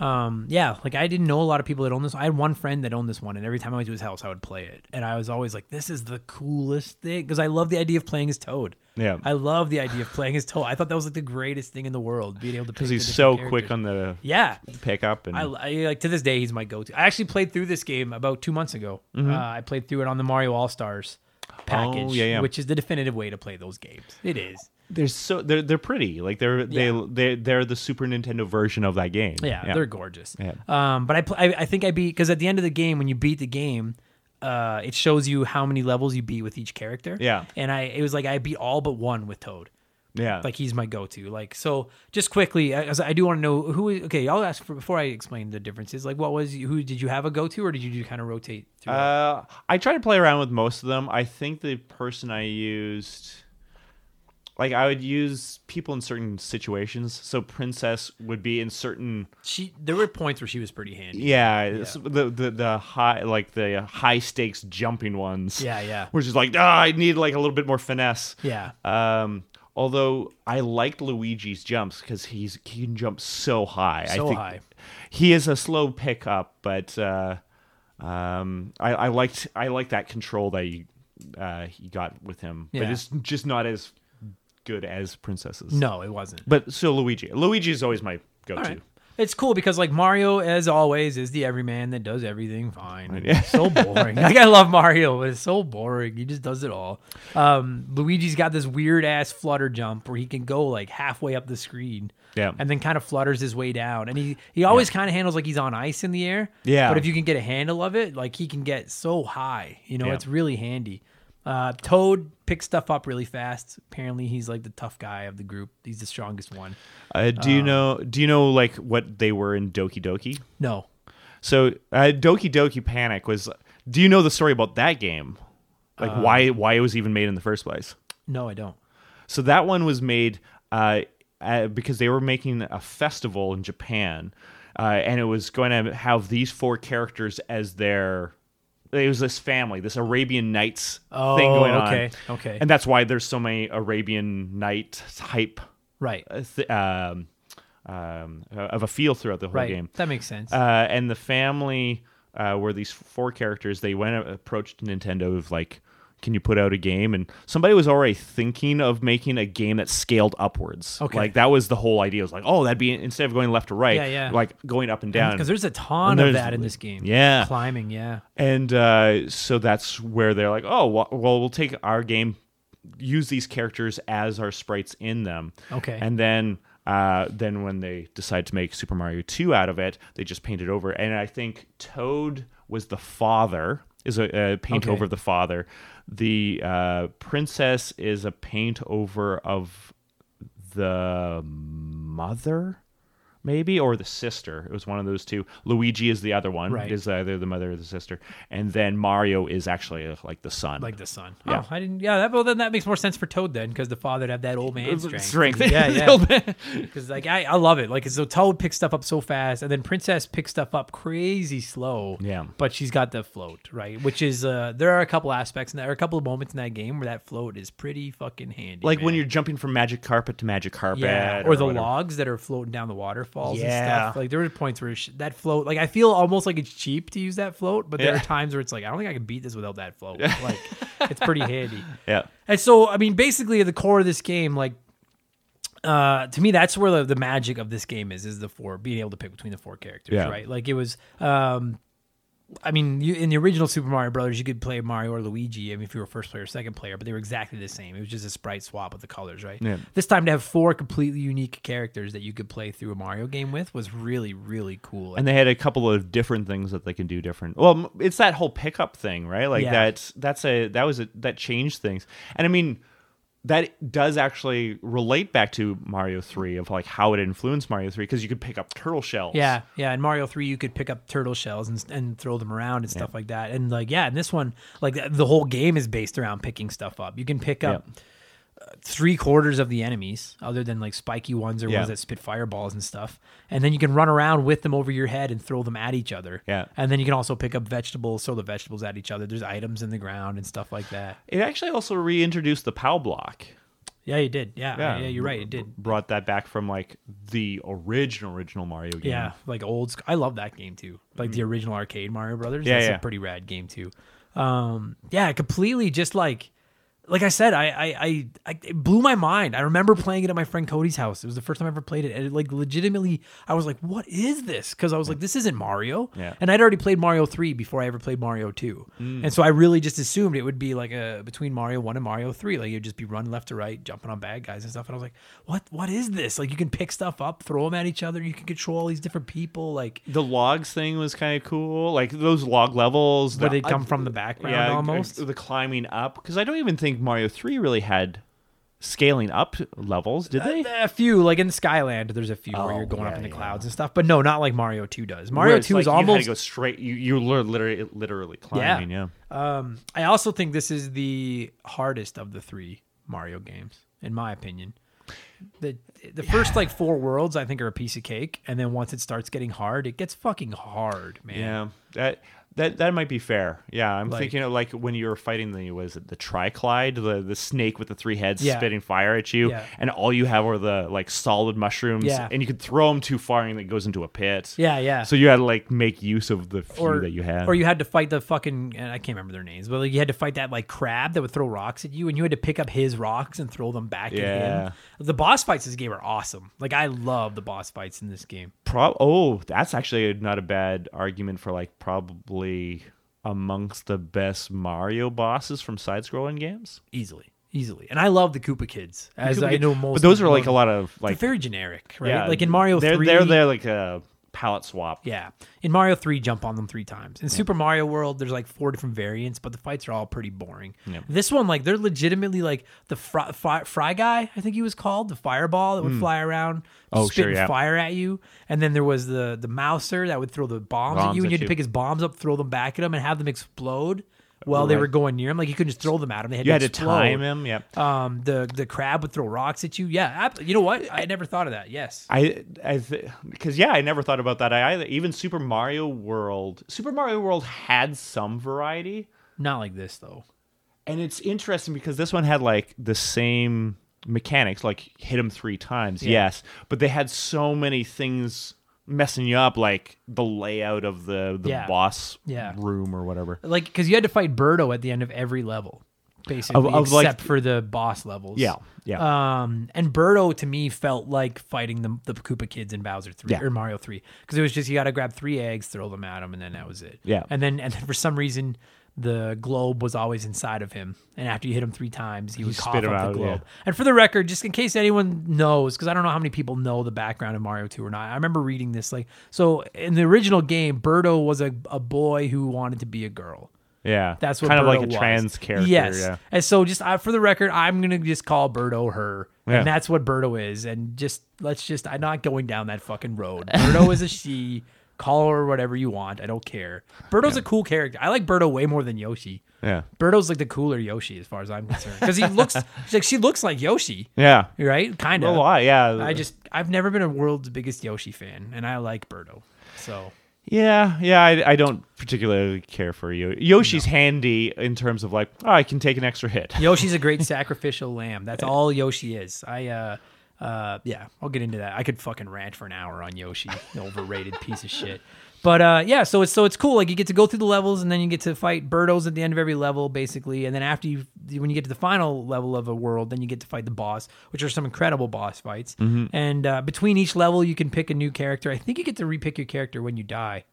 Speaker 1: Um, yeah, like I didn't know a lot of people that owned this. I had one friend that owned this one, and every time I went to his house, I would play it, and I was always like, "This is the coolest thing," because I love the idea of playing as Toad.
Speaker 2: Yeah.
Speaker 1: I love the idea of playing as Toad. I thought that was like the greatest thing in the world, being able to.
Speaker 2: Because he's so quick on the
Speaker 1: Yeah,
Speaker 2: pickup and
Speaker 1: I, I like to this day he's my go-to. I actually played through this game about two months ago. Uh, I played through it on the Mario All Stars package.
Speaker 2: Oh, yeah, yeah.
Speaker 1: which is the definitive way to play those games. It is.
Speaker 2: they're so they're they're pretty. Like they're
Speaker 1: Yeah.
Speaker 2: they they they're the Super Nintendo version of that game.
Speaker 1: Yeah, they're gorgeous.
Speaker 2: Yeah.
Speaker 1: Um, but I, pl- I I think I beat because at the end of the game when you beat the game, uh, it shows you how many levels you beat with each character.
Speaker 2: Yeah.
Speaker 1: And I it was like I beat all but one with Toad.
Speaker 2: Yeah.
Speaker 1: Like he's my go-to. Like so, just quickly, as I do want to know who. Okay, I'll ask for, before I explain the differences. Like, what was who did you have a go-to, or did you kind of rotate through?
Speaker 2: Uh, I try to play around with most of them. I think the person I used, like I would use people in certain situations. So Princess would be in certain,
Speaker 1: she there were points where she was pretty handy.
Speaker 2: yeah, it's the, the the high like the high stakes jumping ones.
Speaker 1: Yeah, yeah,
Speaker 2: which is like, ah, I need like a little bit more finesse.
Speaker 1: yeah.
Speaker 2: Um, although I liked Luigi's jumps because he's he can jump so high. I
Speaker 1: So
Speaker 2: think
Speaker 1: high.
Speaker 2: He is a slow pickup, but uh, um, I, I liked I liked that control that he uh, he got with him. But it's just not as good as Princesses.
Speaker 1: No, it wasn't.
Speaker 2: but still Luigi. Luigi is always my go-to.
Speaker 1: Right. It's cool because like Mario, as always, is the everyman that does everything fine.
Speaker 2: Yeah.
Speaker 1: So boring. like I love Mario, but it's so boring. He just does it all. Um, Luigi's got this weird ass flutter jump where he can go like halfway up the screen.
Speaker 2: Yeah.
Speaker 1: And then kind of flutters his way down. And he, he always kind of handles like he's on ice in the air.
Speaker 2: Yeah.
Speaker 1: But if you can get a handle of it, like he can get so high. You know,
Speaker 2: Yeah.
Speaker 1: it's really handy. Uh, Toad picks stuff up really fast. Apparently, he's like the tough guy of the group. He's the strongest one.
Speaker 2: Uh, do
Speaker 1: Um,
Speaker 2: you know? Do you know like what they were in Doki Doki?
Speaker 1: No.
Speaker 2: So uh, Doki Doki Panic was. Do you know the story about that game? Like
Speaker 1: Uh,
Speaker 2: why why it was even made in the first place?
Speaker 1: No, I don't.
Speaker 2: So that one was made uh, uh, because they were making a festival in Japan, uh, and it was going to have these four characters as their. It was this family, this Arabian Nights
Speaker 1: Oh,
Speaker 2: thing going on.
Speaker 1: okay, okay.
Speaker 2: And that's why there's so many Arabian Night hype
Speaker 1: Right.
Speaker 2: uh, th- um, um, uh, of a feel throughout the whole
Speaker 1: Right.
Speaker 2: game.
Speaker 1: That makes sense.
Speaker 2: Uh, and the family uh, were these four characters. They went approached Nintendo of like, can you put out a game? And somebody was already thinking of making a game that scaled upwards.
Speaker 1: Okay.
Speaker 2: like that was the whole idea. It was like, oh, that'd be instead of going left to right,
Speaker 1: Yeah, yeah.
Speaker 2: like going up and down.
Speaker 1: Because there's a ton
Speaker 2: And
Speaker 1: of that in this game.
Speaker 2: yeah.
Speaker 1: Climbing, yeah.
Speaker 2: And uh, so that's where they're like, oh, well, well, we'll take our game, use these characters as our sprites in them.
Speaker 1: Okay.
Speaker 2: And then, uh, then when they decide to make Super Mario 2 out of it, they just paint it over. And I think Toad was the father, is a, a paint
Speaker 1: Okay.
Speaker 2: over the father. The uh, princess is a paint over of the mother maybe or the sister it was one of those two luigi is the other one
Speaker 1: Right.
Speaker 2: is either the mother or the sister and then mario is actually uh, like the son
Speaker 1: Like the son.
Speaker 2: Yeah.
Speaker 1: Oh, I didn't. Yeah, that, well, then that makes more sense for Toad then, because the father'd have that old man strength.
Speaker 2: strength
Speaker 1: Yeah, yeah. Because like I, I love it. Like so, Toad picks stuff up so fast, and then Princess picks stuff up crazy slow.
Speaker 2: Yeah.
Speaker 1: But she's got the float, right? Which is uh, there are a couple aspects and there are a couple of moments in that game where that float is pretty fucking handy.
Speaker 2: like when you're jumping from magic carpet to magic carpet
Speaker 1: Yeah, or, the
Speaker 2: whatever.
Speaker 1: logs that are floating down the waterfalls and
Speaker 2: Yeah.
Speaker 1: stuff. Like there were points where sh- that float, like I feel almost like it's cheap to use that float, but there
Speaker 2: Yeah.
Speaker 1: are times where it's like I don't think I can beat this without that float. Like it's pretty handy.
Speaker 2: yeah
Speaker 1: And so, I mean, basically, at the core of this game, like, uh, to me, that's where the, the magic of this game is, is the four, being able to pick between the four characters,
Speaker 2: Yeah.
Speaker 1: right? Like, it was, um, I mean, you, in the original Super Mario Brothers, you could play Mario or Luigi. I mean, if you were first player or second player, but they were exactly the same. It was just a sprite swap of the colors, right?
Speaker 2: Yeah.
Speaker 1: This time to have four completely unique characters that you could play through a Mario game with was really, really cool.
Speaker 2: and they had a couple of different things that they can do different well it's that whole pickup thing right like
Speaker 1: Yeah.
Speaker 2: that's that's a that was a that changed things and i mean that does actually relate back to Mario 3 of like how it influenced Mario 3 because you could pick up turtle shells.
Speaker 1: Yeah, yeah. In Mario Three, you could pick up turtle shells and and throw them around and stuff like that. And like, yeah, in this one, like the- whole game is based around picking stuff up. You can pick up uh, three quarters of the enemies, other than like spiky ones or
Speaker 2: Yeah.
Speaker 1: ones that spit fireballs and stuff. And then you can run around with them over your head and throw them at each other.
Speaker 2: Yeah.
Speaker 1: And then you can also pick up vegetables, throw the vegetables at each other. There's items in the ground and stuff like that.
Speaker 2: It actually also reintroduced the POW block.
Speaker 1: Yeah, you did. Yeah, yeah, you're right. It did.
Speaker 2: Brought that back from like the original original Mario game.
Speaker 1: Yeah, like old. I love that game too. Like the original arcade Mario Brothers.
Speaker 2: Mm-hmm. Yeah,
Speaker 1: That's
Speaker 2: yeah.
Speaker 1: a pretty rad game too. Um, yeah, completely. Just like, like I said, I, I, I, I, it blew my mind. I remember playing it at my friend Cody's house. It was the first time I ever played it, and it, like legitimately, I was like, "What is this?" Because I was like, "This isn't Mario."
Speaker 2: Yeah.
Speaker 1: And I'd already played Mario three before I ever played Mario two,
Speaker 2: Mm.
Speaker 1: and so I really just assumed it would be like a between Mario one and Mario three. Like it'd just be run left to right, jumping on bad guys and stuff. And I was like, "What? What is this?" Like you can pick stuff up, throw them at each other. You can control all these different people. Like
Speaker 2: The logs thing was kind of cool. Like those log levels.
Speaker 1: where
Speaker 2: the-
Speaker 1: they come from the background
Speaker 2: yeah,
Speaker 1: almost.
Speaker 2: The climbing up. Because I don't even think Mario 3 really had scaling up levels, did they?
Speaker 1: A few, like in Skyland, there's a few where
Speaker 2: Oh,
Speaker 1: you're going up
Speaker 2: yeah,
Speaker 1: in the
Speaker 2: yeah.
Speaker 1: clouds and stuff, but no, not like Mario 2 does. Mario 2
Speaker 2: like
Speaker 1: is
Speaker 2: you had
Speaker 1: almost
Speaker 2: to go straight. You you literally literally climbing. Yeah.
Speaker 1: Um, I also think this is the hardest of the three Mario games, in my opinion. The the first like four worlds I think are a piece of cake, and then once it starts getting hard, it gets fucking hard, man.
Speaker 2: Yeah. That That that might be fair. Yeah, I'm
Speaker 1: Like-
Speaker 2: thinking of like when you were fighting the was it the Tryclyde, the the snake with the three heads
Speaker 1: Yeah.
Speaker 2: spitting fire at you,
Speaker 1: Yeah.
Speaker 2: and all you have are the like solid mushrooms,
Speaker 1: Yeah.
Speaker 2: and you could throw them too far and it goes into a pit.
Speaker 1: Yeah, yeah.
Speaker 2: So you had to like make use of the few
Speaker 1: or
Speaker 2: that you had.
Speaker 1: or you had to fight the fucking and I can't remember their names, but like you had to fight that like crab that would throw rocks at you, and you had to pick up his rocks and throw them back at
Speaker 2: Yeah.
Speaker 1: him. The boss fights in this game are awesome. Like I love the boss fights in this game.
Speaker 2: Pro- oh, that's actually not a bad argument for like probably amongst the best Mario bosses from side-scrolling games.
Speaker 1: Easily, easily, and I love the Koopa Kids, as I know most.
Speaker 2: but those are like a lot of
Speaker 1: they're
Speaker 2: like
Speaker 1: very generic, right?
Speaker 2: yeah,
Speaker 1: like in Mario
Speaker 2: they're,
Speaker 1: Three,
Speaker 2: they're they're like a palette swap.
Speaker 1: Yeah. In Mario 3, jump on them three times. In Super Mario World, there's like four different variants, but the fights are all pretty boring. This one, like, they're legitimately like the fry, fry, fry guy, I think he was called, the fireball that would hmm. fly around,
Speaker 2: Oh,
Speaker 1: spitting
Speaker 2: sure, yeah.
Speaker 1: fire at you. And then there was the the mouser that would throw the bombs, at you, and you had to pick his bombs up, throw them back at him, and have them explode while they
Speaker 2: Right.
Speaker 1: were going near him. Like, you couldn't just throw them at him. They had
Speaker 2: You
Speaker 1: to
Speaker 2: had to time him. Yeah.
Speaker 1: Um, the the crab would throw rocks at you. Yeah, ab- you know what? I never thought of that. Yes,
Speaker 2: I, I, because yeah, I never thought about that. I either even Super Mario World. Super Mario World had some variety,
Speaker 1: not like this though.
Speaker 2: and it's interesting because this one had like the same mechanics, like hit him three times,
Speaker 1: Yeah.
Speaker 2: yes, but they had so many things messing you up, like the layout of the the
Speaker 1: Yeah.
Speaker 2: boss
Speaker 1: Yeah.
Speaker 2: room or whatever.
Speaker 1: like because you had to fight Birdo at the end of every level, basically,
Speaker 2: Of- like-
Speaker 1: except for the boss levels.
Speaker 2: Yeah, yeah.
Speaker 1: Um, and Birdo to me felt like fighting the the Koopa kids in Bowser three
Speaker 2: Yeah.
Speaker 1: or Mario three because it was just you got to grab three eggs, throw them at him, and then that was it.
Speaker 2: Yeah.
Speaker 1: And then and then for some reason the globe was always inside of him, and after you hit him three times, he would
Speaker 2: spit
Speaker 1: cough up
Speaker 2: out,
Speaker 1: the globe.
Speaker 2: yeah.
Speaker 1: And for the record, just in case anyone knows, because I don't know how many people know the background of Mario 2 or not. I remember reading this like so in the original game, Birdo was a, a boy who wanted to be a girl.
Speaker 2: yeah,
Speaker 1: That's what
Speaker 2: kind of like a
Speaker 1: was.
Speaker 2: trans character.
Speaker 1: Yes.
Speaker 2: Yeah.
Speaker 1: And so just uh, for the record, I'm gonna just call Birdo her,
Speaker 2: Yeah.
Speaker 1: and that's what Birdo is. And just let's just I'm not going down that fucking road. Birdo is a she. Call her whatever you want. I don't care. Birdo's a cool character. I like Birdo way more than Yoshi.
Speaker 2: Yeah.
Speaker 1: Birdo's like the cooler Yoshi as far as I'm concerned because he looks like she looks like Yoshi,
Speaker 2: Yeah.
Speaker 1: right? Kind of.
Speaker 2: A lot. Yeah.
Speaker 1: I just I've never been a world's biggest Yoshi fan, and I like Birdo. So
Speaker 2: Yeah, yeah, I, I don't particularly care for you. Yoshi's handy in terms of like, oh, I can take an extra hit.
Speaker 1: Yoshi's a great sacrificial lamb. That's all Yoshi is. I uh uh yeah, I'll get into that. I could fucking rant for an hour on Yoshi, overrated piece of shit. But uh yeah, so it's so it's cool. Like you get to go through the levels and then you get to fight Birdos at the end of every level, basically. And then after you when you get to the final level of a world, then you get to fight the boss, which are some incredible boss fights. And uh, between each level you can pick a new character. I think you get to repick your character when you die.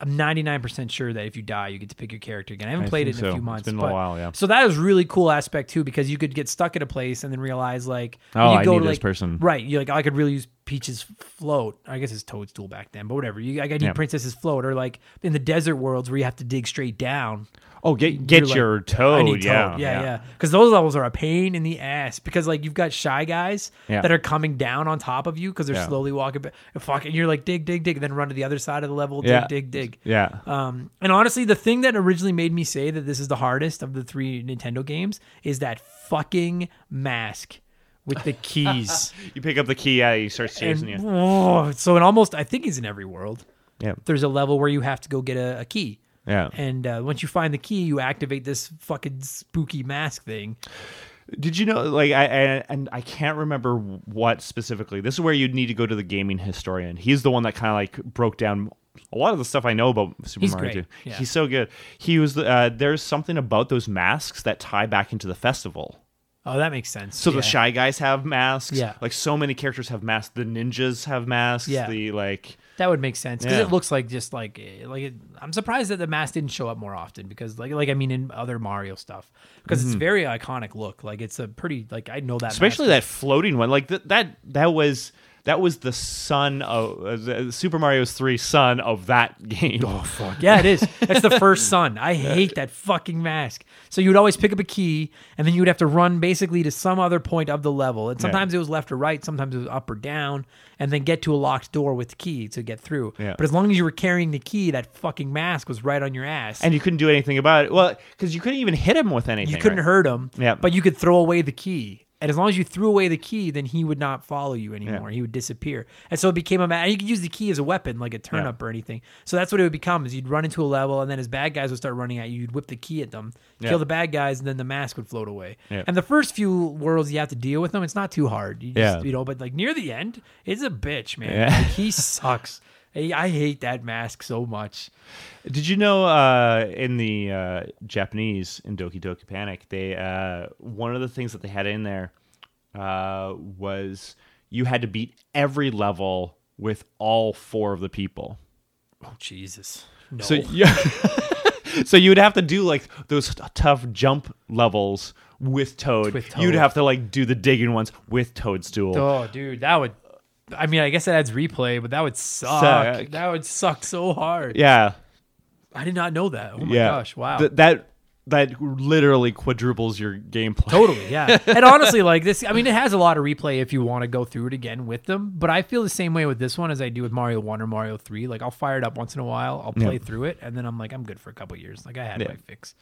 Speaker 1: I'm 99% sure that if you die, you get to pick your character again. I haven't
Speaker 2: I
Speaker 1: played it in a
Speaker 2: so.
Speaker 1: few
Speaker 2: It's
Speaker 1: months.
Speaker 2: been a while, yeah.
Speaker 1: So that is really cool aspect too, because you could get stuck at a place and then realize like,
Speaker 2: Oh,
Speaker 1: you
Speaker 2: I
Speaker 1: go
Speaker 2: need
Speaker 1: to,
Speaker 2: this
Speaker 1: like,
Speaker 2: person.
Speaker 1: Right. You're like, I could really use Peach's float. I guess it's Toadstool back then, but whatever. You, I need
Speaker 2: Yeah.
Speaker 1: Princess's float, or like in the desert worlds where you have to dig straight down.
Speaker 2: Oh, get get
Speaker 1: like,
Speaker 2: your toad.
Speaker 1: need
Speaker 2: yeah,
Speaker 1: Toad. yeah, yeah. Because those levels are a pain in the ass. Because like you've got shy guys
Speaker 2: Yeah.
Speaker 1: that are coming down on top of you because they're slowly walking. Back. Fuck, and you're like dig, dig, dig, and then run to the other side of the level. Dig,
Speaker 2: Yeah.
Speaker 1: dig, dig.
Speaker 2: Yeah.
Speaker 1: Um, and honestly, the thing that originally made me say that this is the hardest of the three Nintendo games is that fucking mask with the keys.
Speaker 2: You pick up the key, yeah, he starts chasing
Speaker 1: and,
Speaker 2: you.
Speaker 1: oh, so in almost, I think he's in every world.
Speaker 2: Yeah.
Speaker 1: There's a level where you have to go get a, a key.
Speaker 2: Yeah.
Speaker 1: And uh, once you find the key, you activate this fucking spooky mask thing.
Speaker 2: Did you know, like, I, I and I can't remember what specifically. This is where you'd need to go to the gaming historian. He's the one that kind of like broke down a lot of the stuff I know about Super
Speaker 1: He's
Speaker 2: Mario
Speaker 1: great,
Speaker 2: 2.
Speaker 1: yeah.
Speaker 2: He's so good. He was uh, there's something about those masks that tie back into the festival.
Speaker 1: Oh, that makes sense.
Speaker 2: So
Speaker 1: Yeah.
Speaker 2: the shy guys have masks.
Speaker 1: Yeah.
Speaker 2: Like so many characters have masks. The ninjas have masks.
Speaker 1: Yeah.
Speaker 2: The like
Speaker 1: That would make sense because
Speaker 2: Yeah.
Speaker 1: it looks like just like eh, like it, I'm surprised that the mask didn't show up more often because like like I mean in other Mario stuff because it's very iconic look like it's a pretty like I know that
Speaker 2: Mm-hmm. especially that floating one. Like th- that that was that was the sun of uh, the- Super Mario's 3 sun of that game.
Speaker 1: Oh fuck yeah it is that's the first sun I hate that fucking mask so you would always pick up a key and then you would have to run basically to some other point of the level and sometimes it was left or right sometimes it was up or down and then get to a locked door with the key to get through
Speaker 2: Yeah.
Speaker 1: but as long as you were carrying the key that fucking mask was right on your ass
Speaker 2: And you couldn't do anything about it. Well, because you couldn't even hit him with anything.
Speaker 1: You couldn't
Speaker 2: right?
Speaker 1: hurt him,
Speaker 2: Yeah.
Speaker 1: but you could throw away the key. And as long as you threw away the key, then he would not follow you anymore. He would disappear. And so it became a matter. You could use the key as a weapon, like a turnip or anything. So that's what it would become: is you'd run into a level, and then as bad guys would start running at you, you'd whip the key at them,
Speaker 2: Yeah.
Speaker 1: kill the bad guys, and then the mask would float away.
Speaker 2: Yeah.
Speaker 1: And the first few worlds you have to deal with them, it's not too hard. You just,
Speaker 2: Yeah.
Speaker 1: you know, but like near the end, it's a bitch, man.
Speaker 2: Yeah.
Speaker 1: Like, he sucks. I I hate that mask so much.
Speaker 2: Did you know uh, in the uh, Japanese in Doki Doki Panic, they uh, one of the things that they had in there uh, was you had to beat every level with all four of the people.
Speaker 1: Oh Jesus. No.
Speaker 2: So yeah, so you would have to do like those tough jump levels with Toad.
Speaker 1: With
Speaker 2: You'd have to like do the digging ones with Toadstool.
Speaker 1: Oh, dude, that would. I mean, I guess that adds replay, but that would suck.
Speaker 2: Suck.
Speaker 1: That would suck so hard.
Speaker 2: Yeah,
Speaker 1: I did not know that. Oh my
Speaker 2: yeah.
Speaker 1: gosh! Wow.
Speaker 2: Th- that that literally quadruples your gameplay.
Speaker 1: Totally, yeah. and honestly, like this, I mean, it has a lot of replay if you want to go through it again with them. But I feel the same way with this one as I do with Mario One or Mario Three. Like I'll fire it up once in a while, I'll play
Speaker 2: Yeah.
Speaker 1: through it, and then I'm like, I'm good for a couple years. Like I had
Speaker 2: Yeah.
Speaker 1: my fix.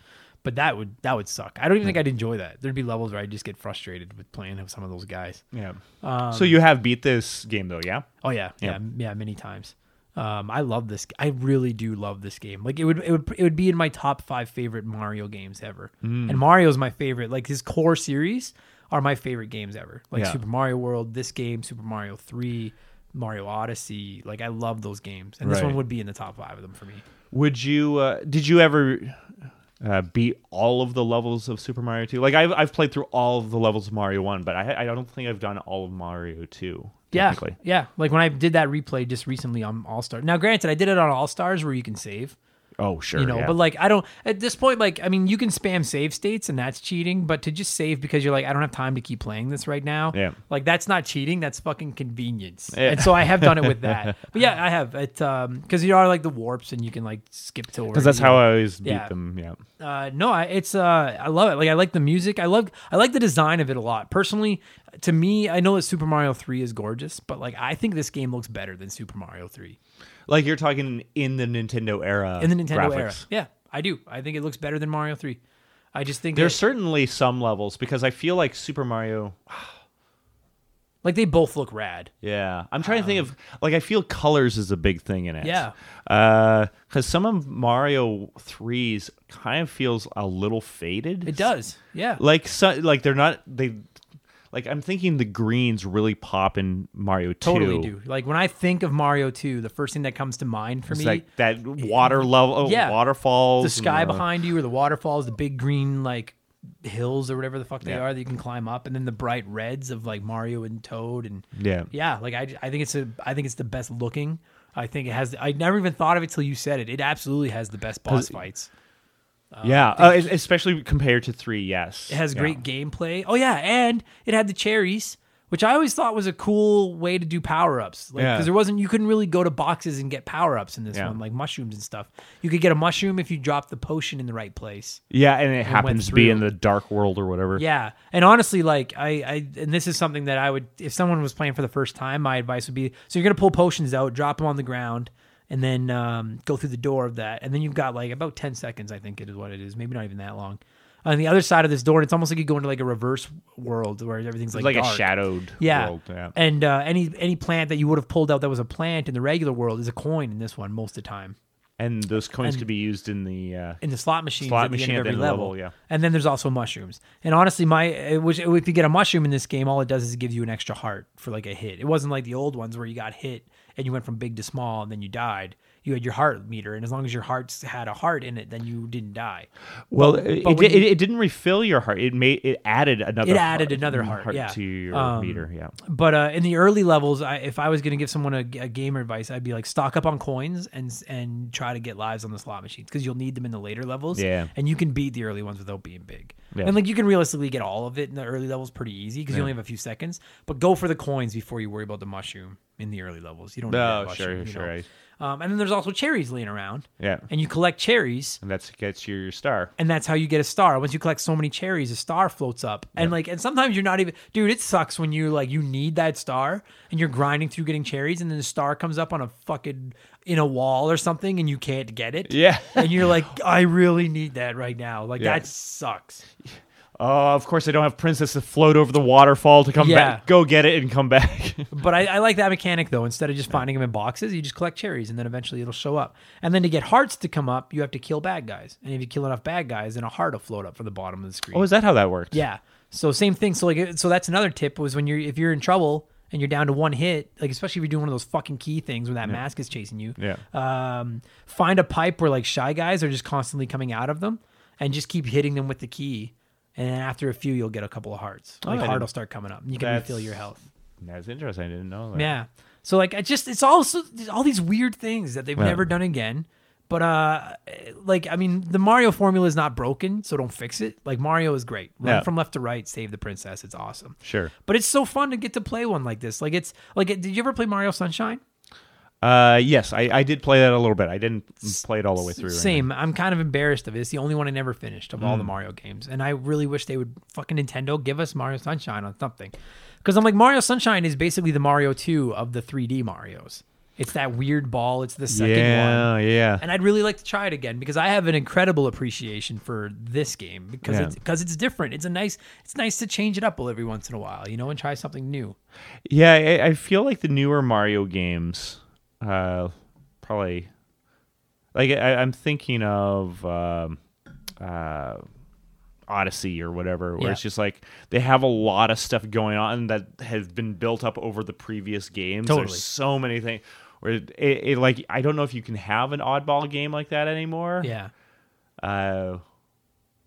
Speaker 1: But that would that would suck. I don't even think I'd enjoy that. There'd be levels where I would just get frustrated with playing with some of those guys.
Speaker 2: Yeah.
Speaker 1: Um,
Speaker 2: so you have beat this game though, yeah?
Speaker 1: Oh yeah, yeah,
Speaker 2: Yeah.
Speaker 1: yeah, many times. Um, I love this. I really do love this game. Like it would, it would, it would be in my top five favorite Mario games ever.
Speaker 2: Mm.
Speaker 1: And Mario's my favorite. Like his core series are my favorite games ever. Like
Speaker 2: Yeah.
Speaker 1: Super Mario World, this game, Super Mario Three, Mario Odyssey. Like I love those games, and this one would be in the top five of them for me.
Speaker 2: Would you? Uh, did you ever uh, beat all of the levels of Super Mario Two? Like I've I've played through all of the levels of Mario One, but I I don't think I've done all of Mario Two.
Speaker 1: Yeah, yeah. Like when I did that replay just recently on All Star. Now, granted, I did it on All Stars where you can save.
Speaker 2: Oh sure.
Speaker 1: you know
Speaker 2: yeah.
Speaker 1: but like i don't at this point like i mean you can spam save states and that's cheating but to just save because you're like i don't have time to keep playing this right now
Speaker 2: Yeah.
Speaker 1: like that's not cheating that's fucking convenience
Speaker 2: Yeah.
Speaker 1: and so i have done it with that but yeah i have it um because you are like the warps and you can like skip to
Speaker 2: because that's how I always beat
Speaker 1: Yeah.
Speaker 2: them. Yeah.
Speaker 1: uh, no, I, it's uh, I love it. Like I like the music. I love I like the design of it a lot. Personally, to me, I know that Super Mario Three is gorgeous, but like I think this game looks better than Super Mario Three
Speaker 2: Like you're talking in the Nintendo era.
Speaker 1: in the Nintendo
Speaker 2: graphics.
Speaker 1: era. Yeah, I do. I think it looks better than Mario Three. I just think
Speaker 2: There's
Speaker 1: that-
Speaker 2: certainly some levels because I feel like Super Mario.
Speaker 1: like they both look rad.
Speaker 2: Yeah, I'm trying to think of um, like I feel colors is a big thing in it.
Speaker 1: Yeah.
Speaker 2: Uh, because some of Mario 3's kind of feels a little faded.
Speaker 1: It does. Yeah.
Speaker 2: Like so, like they're not they. Like I'm thinking the greens really pop in Mario 2.
Speaker 1: Totally do. Like when I think of Mario 2, the first thing that comes to mind for
Speaker 2: It's
Speaker 1: me
Speaker 2: like that water level, oh,
Speaker 1: Yeah.
Speaker 2: waterfalls,
Speaker 1: the sky
Speaker 2: uh,
Speaker 1: behind you or the waterfalls, the big green like hills or whatever the fuck they
Speaker 2: Yeah.
Speaker 1: are that you can climb up and then the bright reds of like Mario and Toad and
Speaker 2: Yeah.
Speaker 1: yeah, like I, I think it's a I think it's the best looking. I think it has I never even thought of it till you said it. It absolutely has the best boss fights.
Speaker 2: Yeah, uh, especially compared to three. Yes,
Speaker 1: It has
Speaker 2: Yeah.
Speaker 1: great gameplay. Oh yeah, and it had the cherries, which I always thought was a cool way to do power ups. Like,
Speaker 2: Yeah.
Speaker 1: because there wasn't you couldn't really go to boxes and get power ups in this
Speaker 2: Yeah.
Speaker 1: one, like mushrooms and stuff. You could get a mushroom if you dropped the potion in the right place.
Speaker 2: Yeah, and it happens to be in the dark world or whatever.
Speaker 1: Yeah, and honestly, like I, I, and this is something that I would, if someone was playing for the first time, my advice would be: so you're gonna pull potions out, drop them on the ground, and then um, go through the door of that, and then you've got like about ten seconds, I think it is what it is, maybe not even that long. On the other side of this door, and it's almost like you go into like a reverse world where everything's like,
Speaker 2: like, a shadowed
Speaker 1: Yeah.
Speaker 2: world. Yeah.
Speaker 1: And uh, any any plant that you would have pulled out that was a plant in the regular world is a coin in this one most of the time.
Speaker 2: And those coins
Speaker 1: And-
Speaker 2: could be used in the uh,
Speaker 1: in the slot machines
Speaker 2: Slot
Speaker 1: at the
Speaker 2: machine
Speaker 1: end of every level.
Speaker 2: level, yeah.
Speaker 1: And then there's also mushrooms. And honestly, my it was, if you get a mushroom in this game, all it does is give you an extra heart for like a hit. It wasn't like the old ones where you got hit and you went from big to small and then you died. You had your heart meter, and as long as your hearts had a heart in it, then you didn't die.
Speaker 2: Well,
Speaker 1: But-
Speaker 2: it,
Speaker 1: but
Speaker 2: it,
Speaker 1: you-
Speaker 2: it didn't refill your heart. It made it added another.
Speaker 1: It added
Speaker 2: heart,
Speaker 1: another heart, yeah.
Speaker 2: to your
Speaker 1: Um,
Speaker 2: meter. Yeah.
Speaker 1: But uh, in the early levels, I, if I was going to give someone a, a gamer advice, I'd be like stock up on coins and and try to get lives on the slot machines because you'll need them in the later levels.
Speaker 2: Yeah.
Speaker 1: and you can beat the early ones without being big.
Speaker 2: Yeah.
Speaker 1: And like you can realistically get all of it in the early levels pretty easy because you only have a few seconds. But go for the coins before you worry about the mushroom in the early levels. You don't.
Speaker 2: Oh, sure,
Speaker 1: you
Speaker 2: sure. right.
Speaker 1: Um, and then there's also cherries laying around,
Speaker 2: Yeah.
Speaker 1: and you collect cherries
Speaker 2: And that gets you your star.
Speaker 1: and that's how you get a star. Once you collect so many cherries, a star floats up. And like, and sometimes you're not even, dude. It sucks when you like you need that star and you're grinding through getting cherries, and then the star comes up on a fucking in a wall or something, and you can't get it.
Speaker 2: Yeah.
Speaker 1: and you're like, I really need that right now. Like
Speaker 2: Yeah.
Speaker 1: that sucks.
Speaker 2: Oh, of course they don't have Princess to float over the waterfall to come
Speaker 1: Yeah.
Speaker 2: back. Go get it and come back.
Speaker 1: But I, I like that mechanic though. Instead of just finding them in boxes, you just collect cherries, and then eventually it'll show up. And then to get hearts to come up, you have to kill bad guys. And if you kill enough bad guys, then a heart will float up from the bottom of the screen.
Speaker 2: oh, is that how that worked?
Speaker 1: Yeah. So same thing. So like, so that's another tip was when you're if you're in trouble and you're down to one hit, like especially if you're doing one of those fucking key things where that mask is chasing you.
Speaker 2: Yeah.
Speaker 1: Um, find a pipe where like shy guys are just constantly coming out of them, and just keep hitting them with the key. And then after a few, you'll get a couple of hearts. Like heart will start coming up. You can refill your health.
Speaker 2: That's interesting. I didn't know that.
Speaker 1: Yeah. So like, I just it's also all these weird things that they've
Speaker 2: Yeah.
Speaker 1: never done again. But uh, like I mean, the Mario formula is not broken, so don't fix it. Like Mario is great. Run
Speaker 2: Yeah.
Speaker 1: from left to right, save the princess. It's awesome.
Speaker 2: Sure.
Speaker 1: But it's so fun to get to play one like this. Like it's like, did you ever play Mario Sunshine?
Speaker 2: Uh, yes, I, I did play that a little bit. I didn't play it all the way through.
Speaker 1: Same. I'm kind of embarrassed of it. It's the only one I never finished of all
Speaker 2: Hmm.
Speaker 1: the Mario games, and I really wish they would fucking Nintendo give us Mario Sunshine on something. Because I'm like Mario Sunshine is basically the Mario 2 of the 3D Mario's. It's that weird ball. It's the second
Speaker 2: Yeah,
Speaker 1: one.
Speaker 2: Yeah, yeah.
Speaker 1: And I'd really like to try it again because I have an incredible appreciation for this game because
Speaker 2: Yeah.
Speaker 1: it's because it's different. It's a nice it's nice to change it up every once in a while, you know, and try something new.
Speaker 2: Yeah, I, I feel like the newer Mario games, uh, probably, like I, I'm thinking of um, uh, Odyssey or whatever, where
Speaker 1: Yeah.
Speaker 2: it's just like they have a lot of stuff going on that has been built up over the previous games.
Speaker 1: Totally.
Speaker 2: There's so many things. Where it, it, it like I don't know if you can have an oddball game like that anymore.
Speaker 1: Yeah.
Speaker 2: Uh,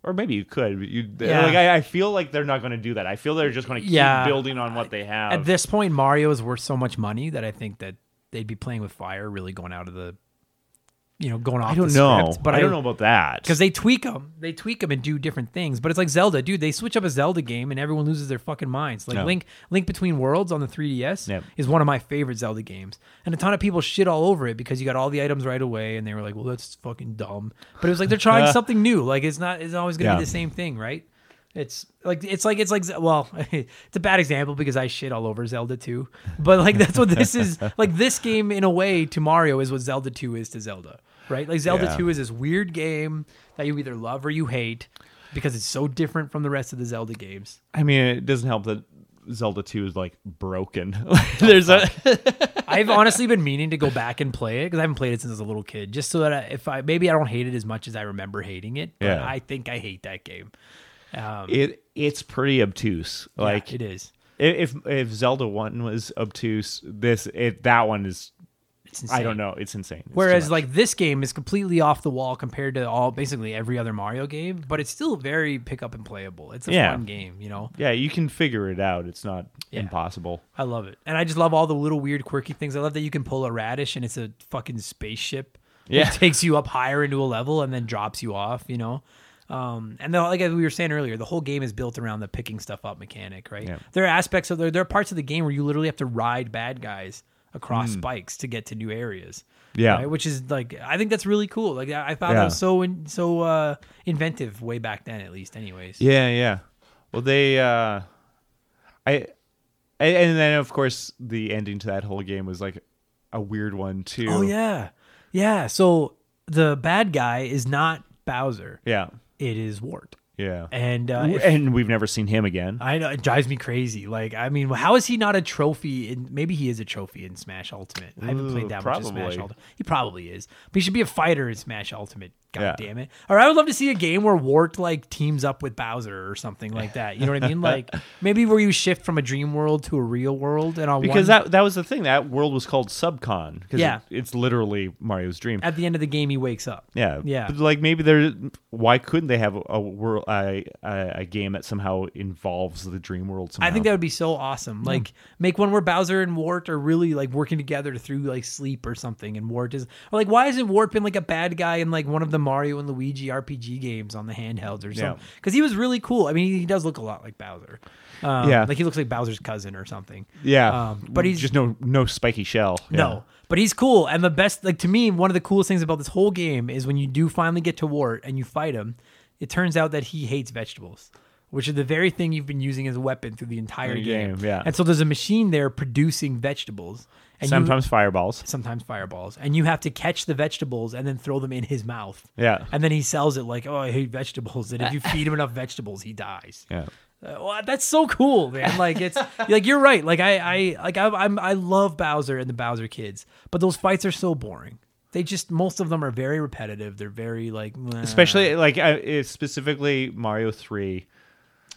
Speaker 2: or maybe you could. You,
Speaker 1: Yeah.
Speaker 2: Like I, I feel like they're not going to do that. I feel they're just going to keep
Speaker 1: Yeah.
Speaker 2: building on what they have.
Speaker 1: At this point, Mario is worth so much money that I think that they'd be playing with fire, really going out of the, you know, going off.
Speaker 2: I don't
Speaker 1: the
Speaker 2: know.
Speaker 1: script. but
Speaker 2: I don't know about that.
Speaker 1: because they tweak them. They tweak them and do different things. But it's like Zelda, dude. They switch up a Zelda game and everyone loses their fucking minds. Like
Speaker 2: Yeah.
Speaker 1: Link, Link Between Worlds on the 3DS
Speaker 2: Yep.
Speaker 1: is one of my favorite Zelda games, and a ton of people shit all over it because you got all the items right away, and they were like, "Well, that's fucking dumb." But it was like they're trying something new. Like it's not. It's always gonna
Speaker 2: Yeah.
Speaker 1: be the same thing, right? It's like it's like it's like well, it's a bad example because I shit all over Zelda 2. But like that's what this is. Like this game in a way to Mario is what Zelda 2 is to Zelda. Right? Like Zelda
Speaker 2: Yeah.
Speaker 1: 2 is this weird game that you either love or you hate because it's so different from the rest of the Zelda games.
Speaker 2: I mean, it doesn't help that Zelda 2 is like broken. There's a
Speaker 1: I've honestly been meaning to go back and play it because I haven't played it since I was a little kid, just so that I, if I maybe I don't hate it as much as I remember hating it, but
Speaker 2: Yeah.
Speaker 1: I think I hate that game. Um,
Speaker 2: it it's pretty obtuse.
Speaker 1: yeah,
Speaker 2: Like
Speaker 1: it is.
Speaker 2: if if Zelda 1 was obtuse, this it that one is
Speaker 1: It's insane.
Speaker 2: I don't know, it's insane. It's
Speaker 1: Whereas like this game is completely off the wall compared to all basically every other Mario game, but it's still very pick up and playable. It's a
Speaker 2: Yeah.
Speaker 1: fun game, you know.
Speaker 2: yeah, you can figure it out. It's not
Speaker 1: Yeah.
Speaker 2: impossible.
Speaker 1: I love it, and I just love all the little weird quirky things. I love that you can pull a radish and it's a fucking spaceship.
Speaker 2: Yeah.
Speaker 1: it takes you up higher into a level and then drops you off. You know. Um, and then, like we were saying earlier, the whole game is built around the picking stuff up mechanic, right?
Speaker 2: Yeah.
Speaker 1: There are aspects of there. There are parts of the game where you literally have to ride bad guys across
Speaker 2: Hmm.
Speaker 1: spikes to get to new areas.
Speaker 2: Yeah.
Speaker 1: right? which is like I think that's really cool. Like I I thought that was so in, so uh, inventive way back then, at least. Anyways,
Speaker 2: Yeah, yeah. Well, they uh I and then of course the ending to that whole game was like a weird one too.
Speaker 1: Oh yeah, yeah. So the bad guy is not Bowser;
Speaker 2: Yeah.
Speaker 1: It is Wart,
Speaker 2: Yeah.
Speaker 1: and uh, if-
Speaker 2: and we've never seen him again.
Speaker 1: I know it drives me crazy. Like, I mean, how is he not a trophy? In maybe he is a trophy in Smash Ultimate. I haven't
Speaker 2: Ooh,
Speaker 1: played that much of Smash
Speaker 2: probably.
Speaker 1: Ultimate. He probably is, but he should be a fighter in Smash Ultimate. God
Speaker 2: Yeah.
Speaker 1: damn it! Or I would love to see a game where Wart like teams up with Bowser or something like that. You know what I mean? Like maybe where you shift from a dream world to a real world, and on
Speaker 2: Because
Speaker 1: one,
Speaker 2: that that was the thing. That world was called Subcon. Because
Speaker 1: Yeah.
Speaker 2: it- it's literally Mario's dream.
Speaker 1: at the end of the game he wakes up.
Speaker 2: yeah,
Speaker 1: Yeah.
Speaker 2: But like maybe there. Why couldn't they have a, a world a, a, game that somehow involves the dream world? Somehow?
Speaker 1: I think that would be so awesome. Hmm. Like make one where Bowser and Wart are really like working together through like sleep or something, and Wart is or like why isn't Wart been like a bad guy in like one of the Mario and Luigi RPG games on the handhelds or something? Because he was really cool. I mean, he does look a lot like Bowser. Um,
Speaker 2: Yeah.
Speaker 1: like he looks like Bowser's cousin or something.
Speaker 2: Yeah,
Speaker 1: um, but he's-
Speaker 2: just no no spiky shell. Yeah.
Speaker 1: No, but he's cool. And the best, like to me, one of the coolest things about this whole game is when you do finally get to Wart and you fight him. It turns out that he hates vegetables. which are the very thing you've been using as a weapon through the entire
Speaker 2: The
Speaker 1: game.
Speaker 2: game, yeah.
Speaker 1: And so there's a machine there producing vegetables. And you-
Speaker 2: Sometimes fireballs.
Speaker 1: sometimes fireballs, and you have to catch the vegetables and then throw them in his mouth.
Speaker 2: Yeah.
Speaker 1: And then he sells it like, "Oh, I hate vegetables," and if you feed him enough vegetables, he dies.
Speaker 2: Yeah.
Speaker 1: Uh, well, that's so cool, man. Like it's like you're right. Like I, I like I, I'm I love Bowser and the Bowser kids, but those fights are so boring. They just most of them are very repetitive. They're very like.
Speaker 2: Especially like uh, specifically Mario Three.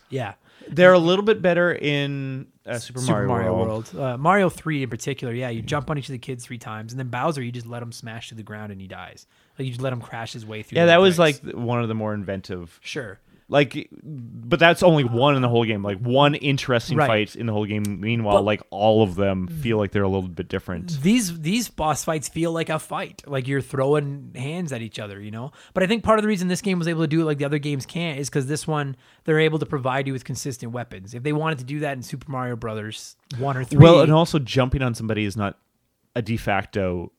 Speaker 1: yeah.
Speaker 2: They're a little bit better in uh, Super,
Speaker 1: Super Mario,
Speaker 2: World.
Speaker 1: World, Uh, Mario Three in particular. Yeah, you jump on each of the kids three times, and then Bowser, you just let him smash to the ground and he dies. Like you just let him crash his way through.
Speaker 2: Yeah, that was like one of the more inventive.
Speaker 1: sure.
Speaker 2: Like, but that's only one in the whole game. Like one interesting
Speaker 1: Right.
Speaker 2: fight in the whole game. Meanwhile,
Speaker 1: But-
Speaker 2: like all of them feel like they're a little bit different.
Speaker 1: these these boss fights feel like a fight like you're throwing hands at each other you know but i think part of the reason this game was able to do it like the other games can't is because this one they're able to provide you with consistent weapons if they wanted to do that in super mario brothers 1 or 3
Speaker 2: Well, and also jumping on somebody is not a de facto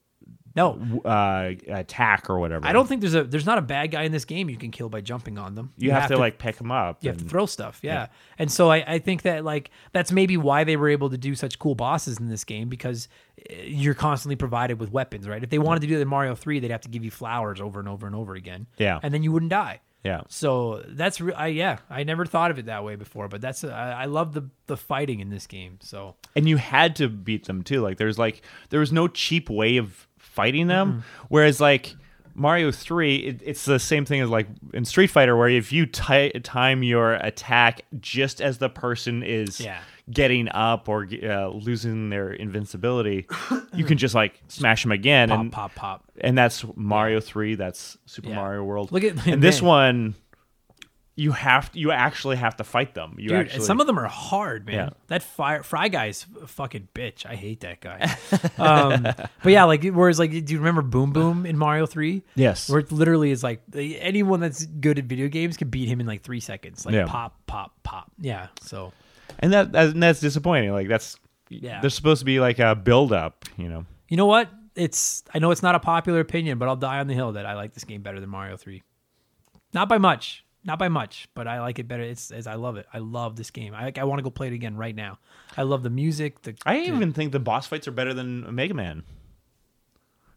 Speaker 1: no
Speaker 2: uh, attack or whatever.
Speaker 1: i don't think there's a there's not a bad guy in this game you can kill by jumping on them
Speaker 2: You, have, to, like pick them up.
Speaker 1: you have to throw stuff yeah, and so I, I think that like that's maybe why they were able to do such cool bosses in this game because uh, you're constantly provided with weapons right if they wanted to do that in mario 3 they'd have to give you flowers over and over and over again
Speaker 2: Yeah.
Speaker 1: and then you wouldn't die
Speaker 2: yeah.
Speaker 1: So that's re- I yeah I never thought of it that way before, but that's I, I love the the fighting in this game. So
Speaker 2: and you had to beat them too. Like there's like there was no cheap way of fighting them.
Speaker 1: Mm-hmm.
Speaker 2: Whereas like Mario Three, it, it's the same thing as like in Street Fighter, where if you ti time your attack just as the person is
Speaker 1: Yeah.
Speaker 2: getting up or uh, losing their invincibility, you can just like smash them again.
Speaker 1: pop
Speaker 2: and
Speaker 1: pop pop.
Speaker 2: and that's Mario Three. That's Super
Speaker 1: Yeah.
Speaker 2: Mario World.
Speaker 1: Look at-
Speaker 2: and this one. You have to, you actually have to fight them. You
Speaker 1: Dude,
Speaker 2: actually
Speaker 1: and some of them are hard, man.
Speaker 2: Yeah.
Speaker 1: That fire fry guy's a fucking bitch. I hate that guy. um, but yeah, like whereas like do you remember Boom Boom in Mario Three?
Speaker 2: Yes.
Speaker 1: Where it literally is like anyone that's good at video games can beat him in like three seconds. Like
Speaker 2: Yeah.
Speaker 1: pop pop pop. Yeah. So
Speaker 2: and that, that and that's disappointing. Like that's
Speaker 1: Yeah.
Speaker 2: There's supposed to be like a build up, you know.
Speaker 1: you know what? It's I know it's not a popular opinion, but I'll die on the hill that I like this game better than Mario Three. Not by much, not by much, but I like it better. It's as I love it. I love this game. I I want to go play it again right now. I love the music. The
Speaker 2: I even think the boss fights are better than Mega Man.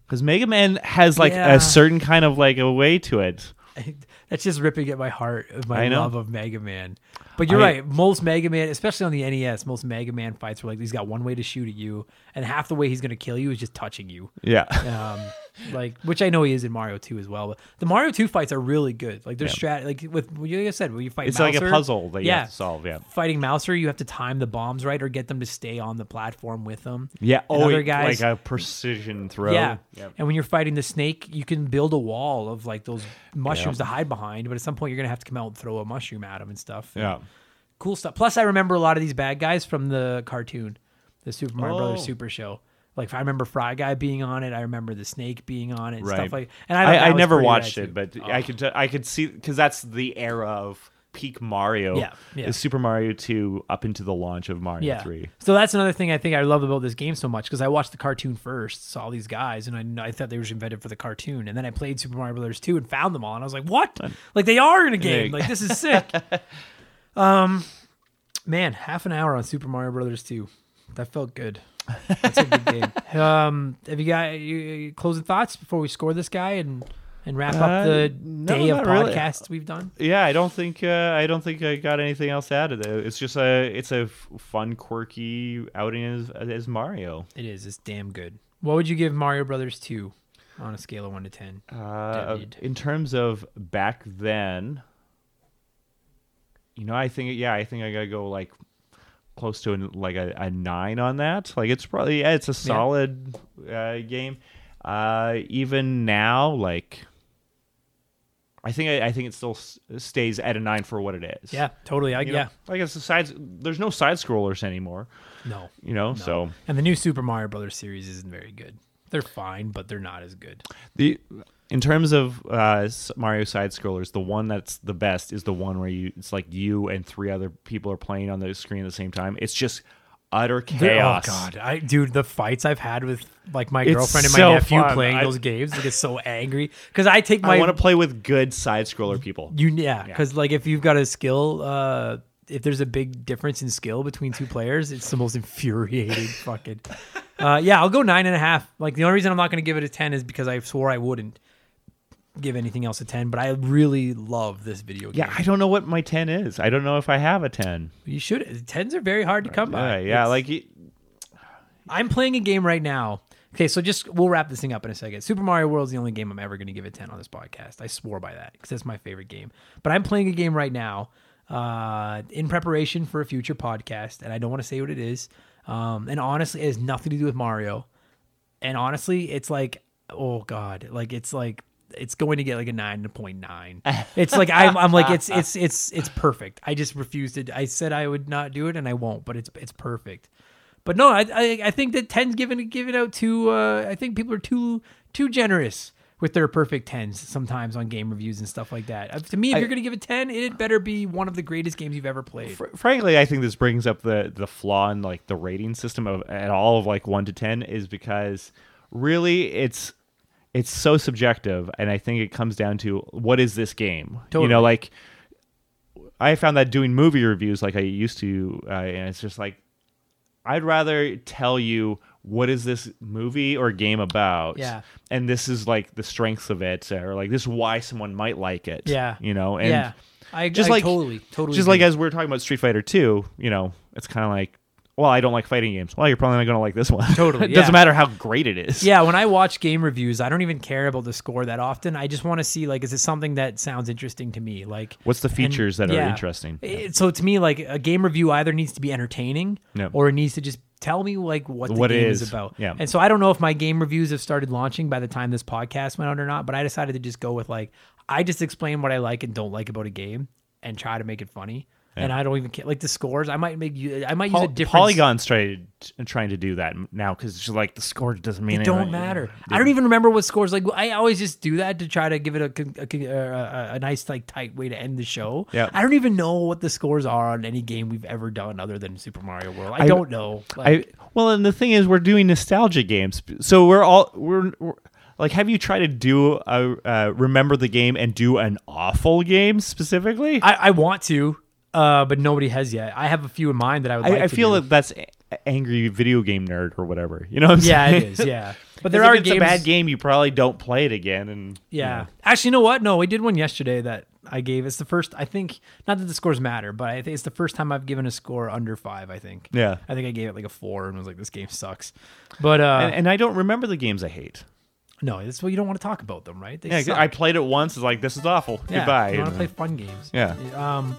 Speaker 2: Because Mega Man has like
Speaker 1: Yeah.
Speaker 2: a certain kind of like a way to it.
Speaker 1: that's just ripping at my heart of my love of Mega Man. But you're
Speaker 2: I-
Speaker 1: right. Most Mega Man, especially on the NES, most Mega Man fights were like he's got one way to shoot at you, and half the way he's gonna kill you is just touching you.
Speaker 2: Yeah.
Speaker 1: um, like which I know he is in Mario 2 as well. But the Mario 2 fights are really good. Like there's
Speaker 2: Yeah.
Speaker 1: strat like with like I said, when you fight
Speaker 2: It's like a puzzle that you
Speaker 1: yeah,
Speaker 2: have to solve. Yeah.
Speaker 1: Fighting Mouser, you have to time the bombs right or get them to stay on the platform with them.
Speaker 2: Yeah.
Speaker 1: And
Speaker 2: Oh,
Speaker 1: other guys-
Speaker 2: like a precision throw.
Speaker 1: Yeah.
Speaker 2: Yep.
Speaker 1: And when you're fighting the snake, you can build a wall of like those mushrooms to hide behind, but at some point you're gonna have to come out and throw a mushroom at them and stuff.
Speaker 2: Yeah.
Speaker 1: Cool stuff. Plus I remember a lot of these bad guys from the cartoon, the Super Mario Brothers
Speaker 2: Oh.
Speaker 1: Super Show. Like I remember Fry Guy being on it. I remember the snake being on it and
Speaker 2: Right.
Speaker 1: stuff like. And I,
Speaker 2: I, I never watched it, but
Speaker 1: Oh.
Speaker 2: I could t- I could see because that's the era of peak Mario.
Speaker 1: Yeah, yeah.
Speaker 2: Is Super Mario Two up into the launch of Mario
Speaker 1: yeah.
Speaker 2: Three.
Speaker 1: So that's another thing I think I love about this game so much because I watched the cartoon first, saw these guys, and I, I thought they were invented for the cartoon, and then I played Super Mario Brothers 2 and found them all, and I was like, what? Like they are in a game. Like this is sick. um, man, half an hour on Super Mario Brothers 2. That felt good. That's a good game. Um, have you got you, closing thoughts before we score this guy and and wrap
Speaker 2: Uh,
Speaker 1: up the
Speaker 2: no,
Speaker 1: day of
Speaker 2: not really.
Speaker 1: podcasts we've done?
Speaker 2: Yeah, I don't think uh, I don't think I got anything else added. Uh, It's just a it's a fun, quirky outing as as Mario.
Speaker 1: It is. It's damn good. What would you give Mario Brothers 2 on a scale of 1 to 10?
Speaker 2: Uh, in terms of back then, you know, I think yeah, I think I gotta go like close to an, like a, a nine on that. Like it's probably yeah, it's a solid uh, game. Uh, even now, like I think I, I think it still s- stays at a nine for what it is.
Speaker 1: Yeah, totally. I,
Speaker 2: You know,
Speaker 1: yeah.
Speaker 2: like it's the sides. There's no side scrollers anymore.
Speaker 1: No.
Speaker 2: You know, so
Speaker 1: And the new Super Mario Brothers series isn't very good. They're fine, but they're not as good.
Speaker 2: the in terms of uh, Mario side scrollers, the one that's the best is the one where you it's like you and three other people are playing on the screen at the same time. It's just utter chaos.
Speaker 1: Oh god, I dude, the fights I've had with like my
Speaker 2: It's
Speaker 1: girlfriend and my
Speaker 2: so
Speaker 1: nephew
Speaker 2: fun.
Speaker 1: playing
Speaker 2: I-
Speaker 1: those games, I get so angry because I take my
Speaker 2: I want to play with good side scroller people.
Speaker 1: You yeah, because like if you've got a skill, uh, if there's a big difference in skill between two players, it's the most infuriating fucking. Uh, yeah, I'll go nine and a half. Like the only reason I'm not going to give it a ten is because I swore I wouldn't give anything else a ten. But I really love this video game.
Speaker 2: Yeah, I don't know what my 10 is. I don't know if I have a 10.
Speaker 1: you should. Tens are very hard to come by.
Speaker 2: yeah,
Speaker 1: It's-
Speaker 2: like
Speaker 1: I'm playing a game right now. Okay, so just we'll wrap this thing up in a second. Super Mario World is the only game I'm ever going to give a 10 on this podcast. I swore by that because that's my favorite game. But I'm playing a game right now uh, in preparation for a future podcast, and I don't want to say what it is. Um, and honestly, it has nothing to do with Mario. And honestly, it's like, oh god, like it's like it's going to get like a nine point nine. It's like I'm, I'm like it's it's it's it's perfect. I just refused it. I said I would not do it, and I won't. But it's it's perfect. But no, I I, I think that tens given given out too. Uh, I think people are too too generous with their perfect tens sometimes on game reviews and stuff like that. To me, if
Speaker 2: I-
Speaker 1: you're gonna give a ten, it better be one of the greatest games you've ever played.
Speaker 2: fr- frankly, I think this brings up the the flaw in like the rating system of at all of like 1 to 10 is because really it's it's so subjective and I think it comes down to what is this game? You know like I found that doing movie reviews like I used to uh, and it's just like I'd rather tell you what is this movie or game about
Speaker 1: Yeah.
Speaker 2: and this is like the strengths of it or like this is why someone might like it
Speaker 1: Yeah.
Speaker 2: you know and
Speaker 1: yeah, I
Speaker 2: just
Speaker 1: I
Speaker 2: like
Speaker 1: totally totally
Speaker 2: just like
Speaker 1: agree.
Speaker 2: as we are talking about Street Fighter 2, you know, it's kind of like, well, I don't like fighting games. Well, you're probably not going to like this one.
Speaker 1: Totally,
Speaker 2: it
Speaker 1: yeah.
Speaker 2: doesn't matter how great it is.
Speaker 1: Yeah, when I watch game reviews, I don't even care about the score that often. I just want to see like, is it something that sounds interesting to me? Like,
Speaker 2: What's the features that are interesting?
Speaker 1: It- so to me, like a game review either needs to be entertaining
Speaker 2: Yeah.
Speaker 1: or it needs to just tell me like what the
Speaker 2: What
Speaker 1: game is.
Speaker 2: is,
Speaker 1: about.
Speaker 2: yeah.
Speaker 1: And so I don't know if my game reviews have started launching by the time this podcast went out or not, but I decided to just go with like I just explain what I like and don't like about a game and try to make it funny. And I don't even care like the scores. I might make you. I might use a different.
Speaker 2: Polygon's trying trying to do that now because it's like the score doesn't mean
Speaker 1: It don't
Speaker 2: anything.
Speaker 1: matter. I don't even remember what scores. Like I always just do that to try to give it a a, a, a nice like tight way to end the show.
Speaker 2: Yeah.
Speaker 1: I don't even know what the scores are on any game we've ever done other than Super Mario World. I,
Speaker 2: I-
Speaker 1: don't know.
Speaker 2: I well, and the thing is, we're doing nostalgia games, so we're all we're. we're like, have you tried to do a uh, remember the game and do an awful game specifically?
Speaker 1: I, I want to, uh, but nobody has yet. I have a few in mind that I would. like
Speaker 2: I, feel
Speaker 1: do.
Speaker 2: that that's a- angry video game nerd or whatever. You know what I'm
Speaker 1: Yeah,
Speaker 2: saying?
Speaker 1: it is. Yeah, but
Speaker 2: There
Speaker 1: are
Speaker 2: if it's
Speaker 1: games.
Speaker 2: a bad game, you probably don't play it again. And you
Speaker 1: Yeah.
Speaker 2: know.
Speaker 1: Actually, you know what? No, we did one yesterday that I gave. It's the first. I think not that the scores matter, but I think it's the first time I've given a score under five. I think.
Speaker 2: Yeah.
Speaker 1: I think I gave it like a four and was like, "This game sucks." But uh,
Speaker 2: and, and I don't remember the games I hate.
Speaker 1: no, that's what you don't want to talk about them, right? They
Speaker 2: Yeah,
Speaker 1: suck.
Speaker 2: I played it once. It's like this is awful.
Speaker 1: Yeah,
Speaker 2: Goodbye.
Speaker 1: You want to play fun games.
Speaker 2: Yeah.
Speaker 1: Um,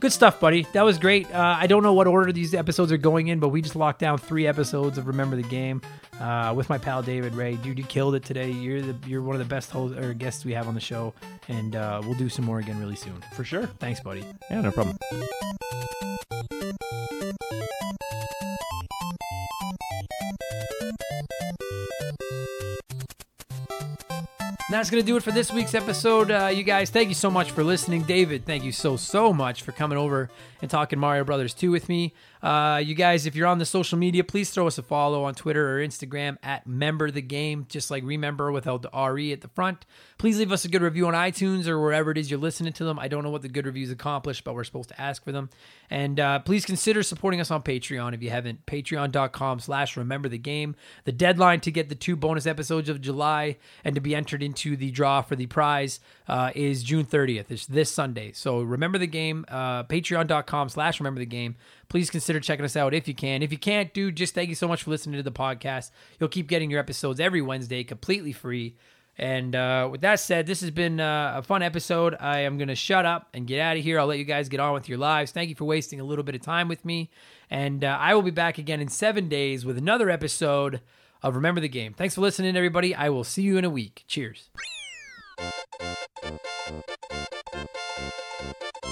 Speaker 1: good stuff, buddy. That was great. Uh, I don't know what order these episodes are going in, but we just locked down three episodes of Remember the Game uh, with my pal David Ray. Dude, you killed it today. You're the you're one of the best hosts or guests we have on the show, and uh, we'll do some more again really soon.
Speaker 2: for sure.
Speaker 1: Thanks, buddy.
Speaker 2: Yeah, no problem.
Speaker 1: That's going to do it for this week's episode. Uh, you guys, thank you so much for listening. David, thank you so, so much for coming over and talking Mario Brothers 2 with me. Uh, you guys, if you're on the social media, please throw us a follow on Twitter or Instagram at Member the Game, just like Remember without the RE at the front. Please leave us a good review on iTunes or wherever it is you're listening to them. I don't know what the good reviews accomplish, but we're supposed to ask for them. And uh, please consider supporting us on Patreon if you haven't. Patreon.com slash Remember the Game. The deadline to get the two bonus episodes of July and to be entered into the draw for the prize uh, is June 30th. It's this Sunday. So remember the game. Uh, Patreon.com slash Remember the Game. Please consider checking us out if you can. If you can't, dude, just thank you so much for listening to the podcast. You'll keep getting your episodes every Wednesday completely free. And uh, with that said, this has been uh, a fun episode. I am going to shut up and get out of here. I'll let you guys get on with your lives. Thank you for wasting a little bit of time with me. And uh, I will be back again in seven days with another episode of Remember the Game. Thanks for listening, everybody. I will see you in a week. Cheers. Thank you.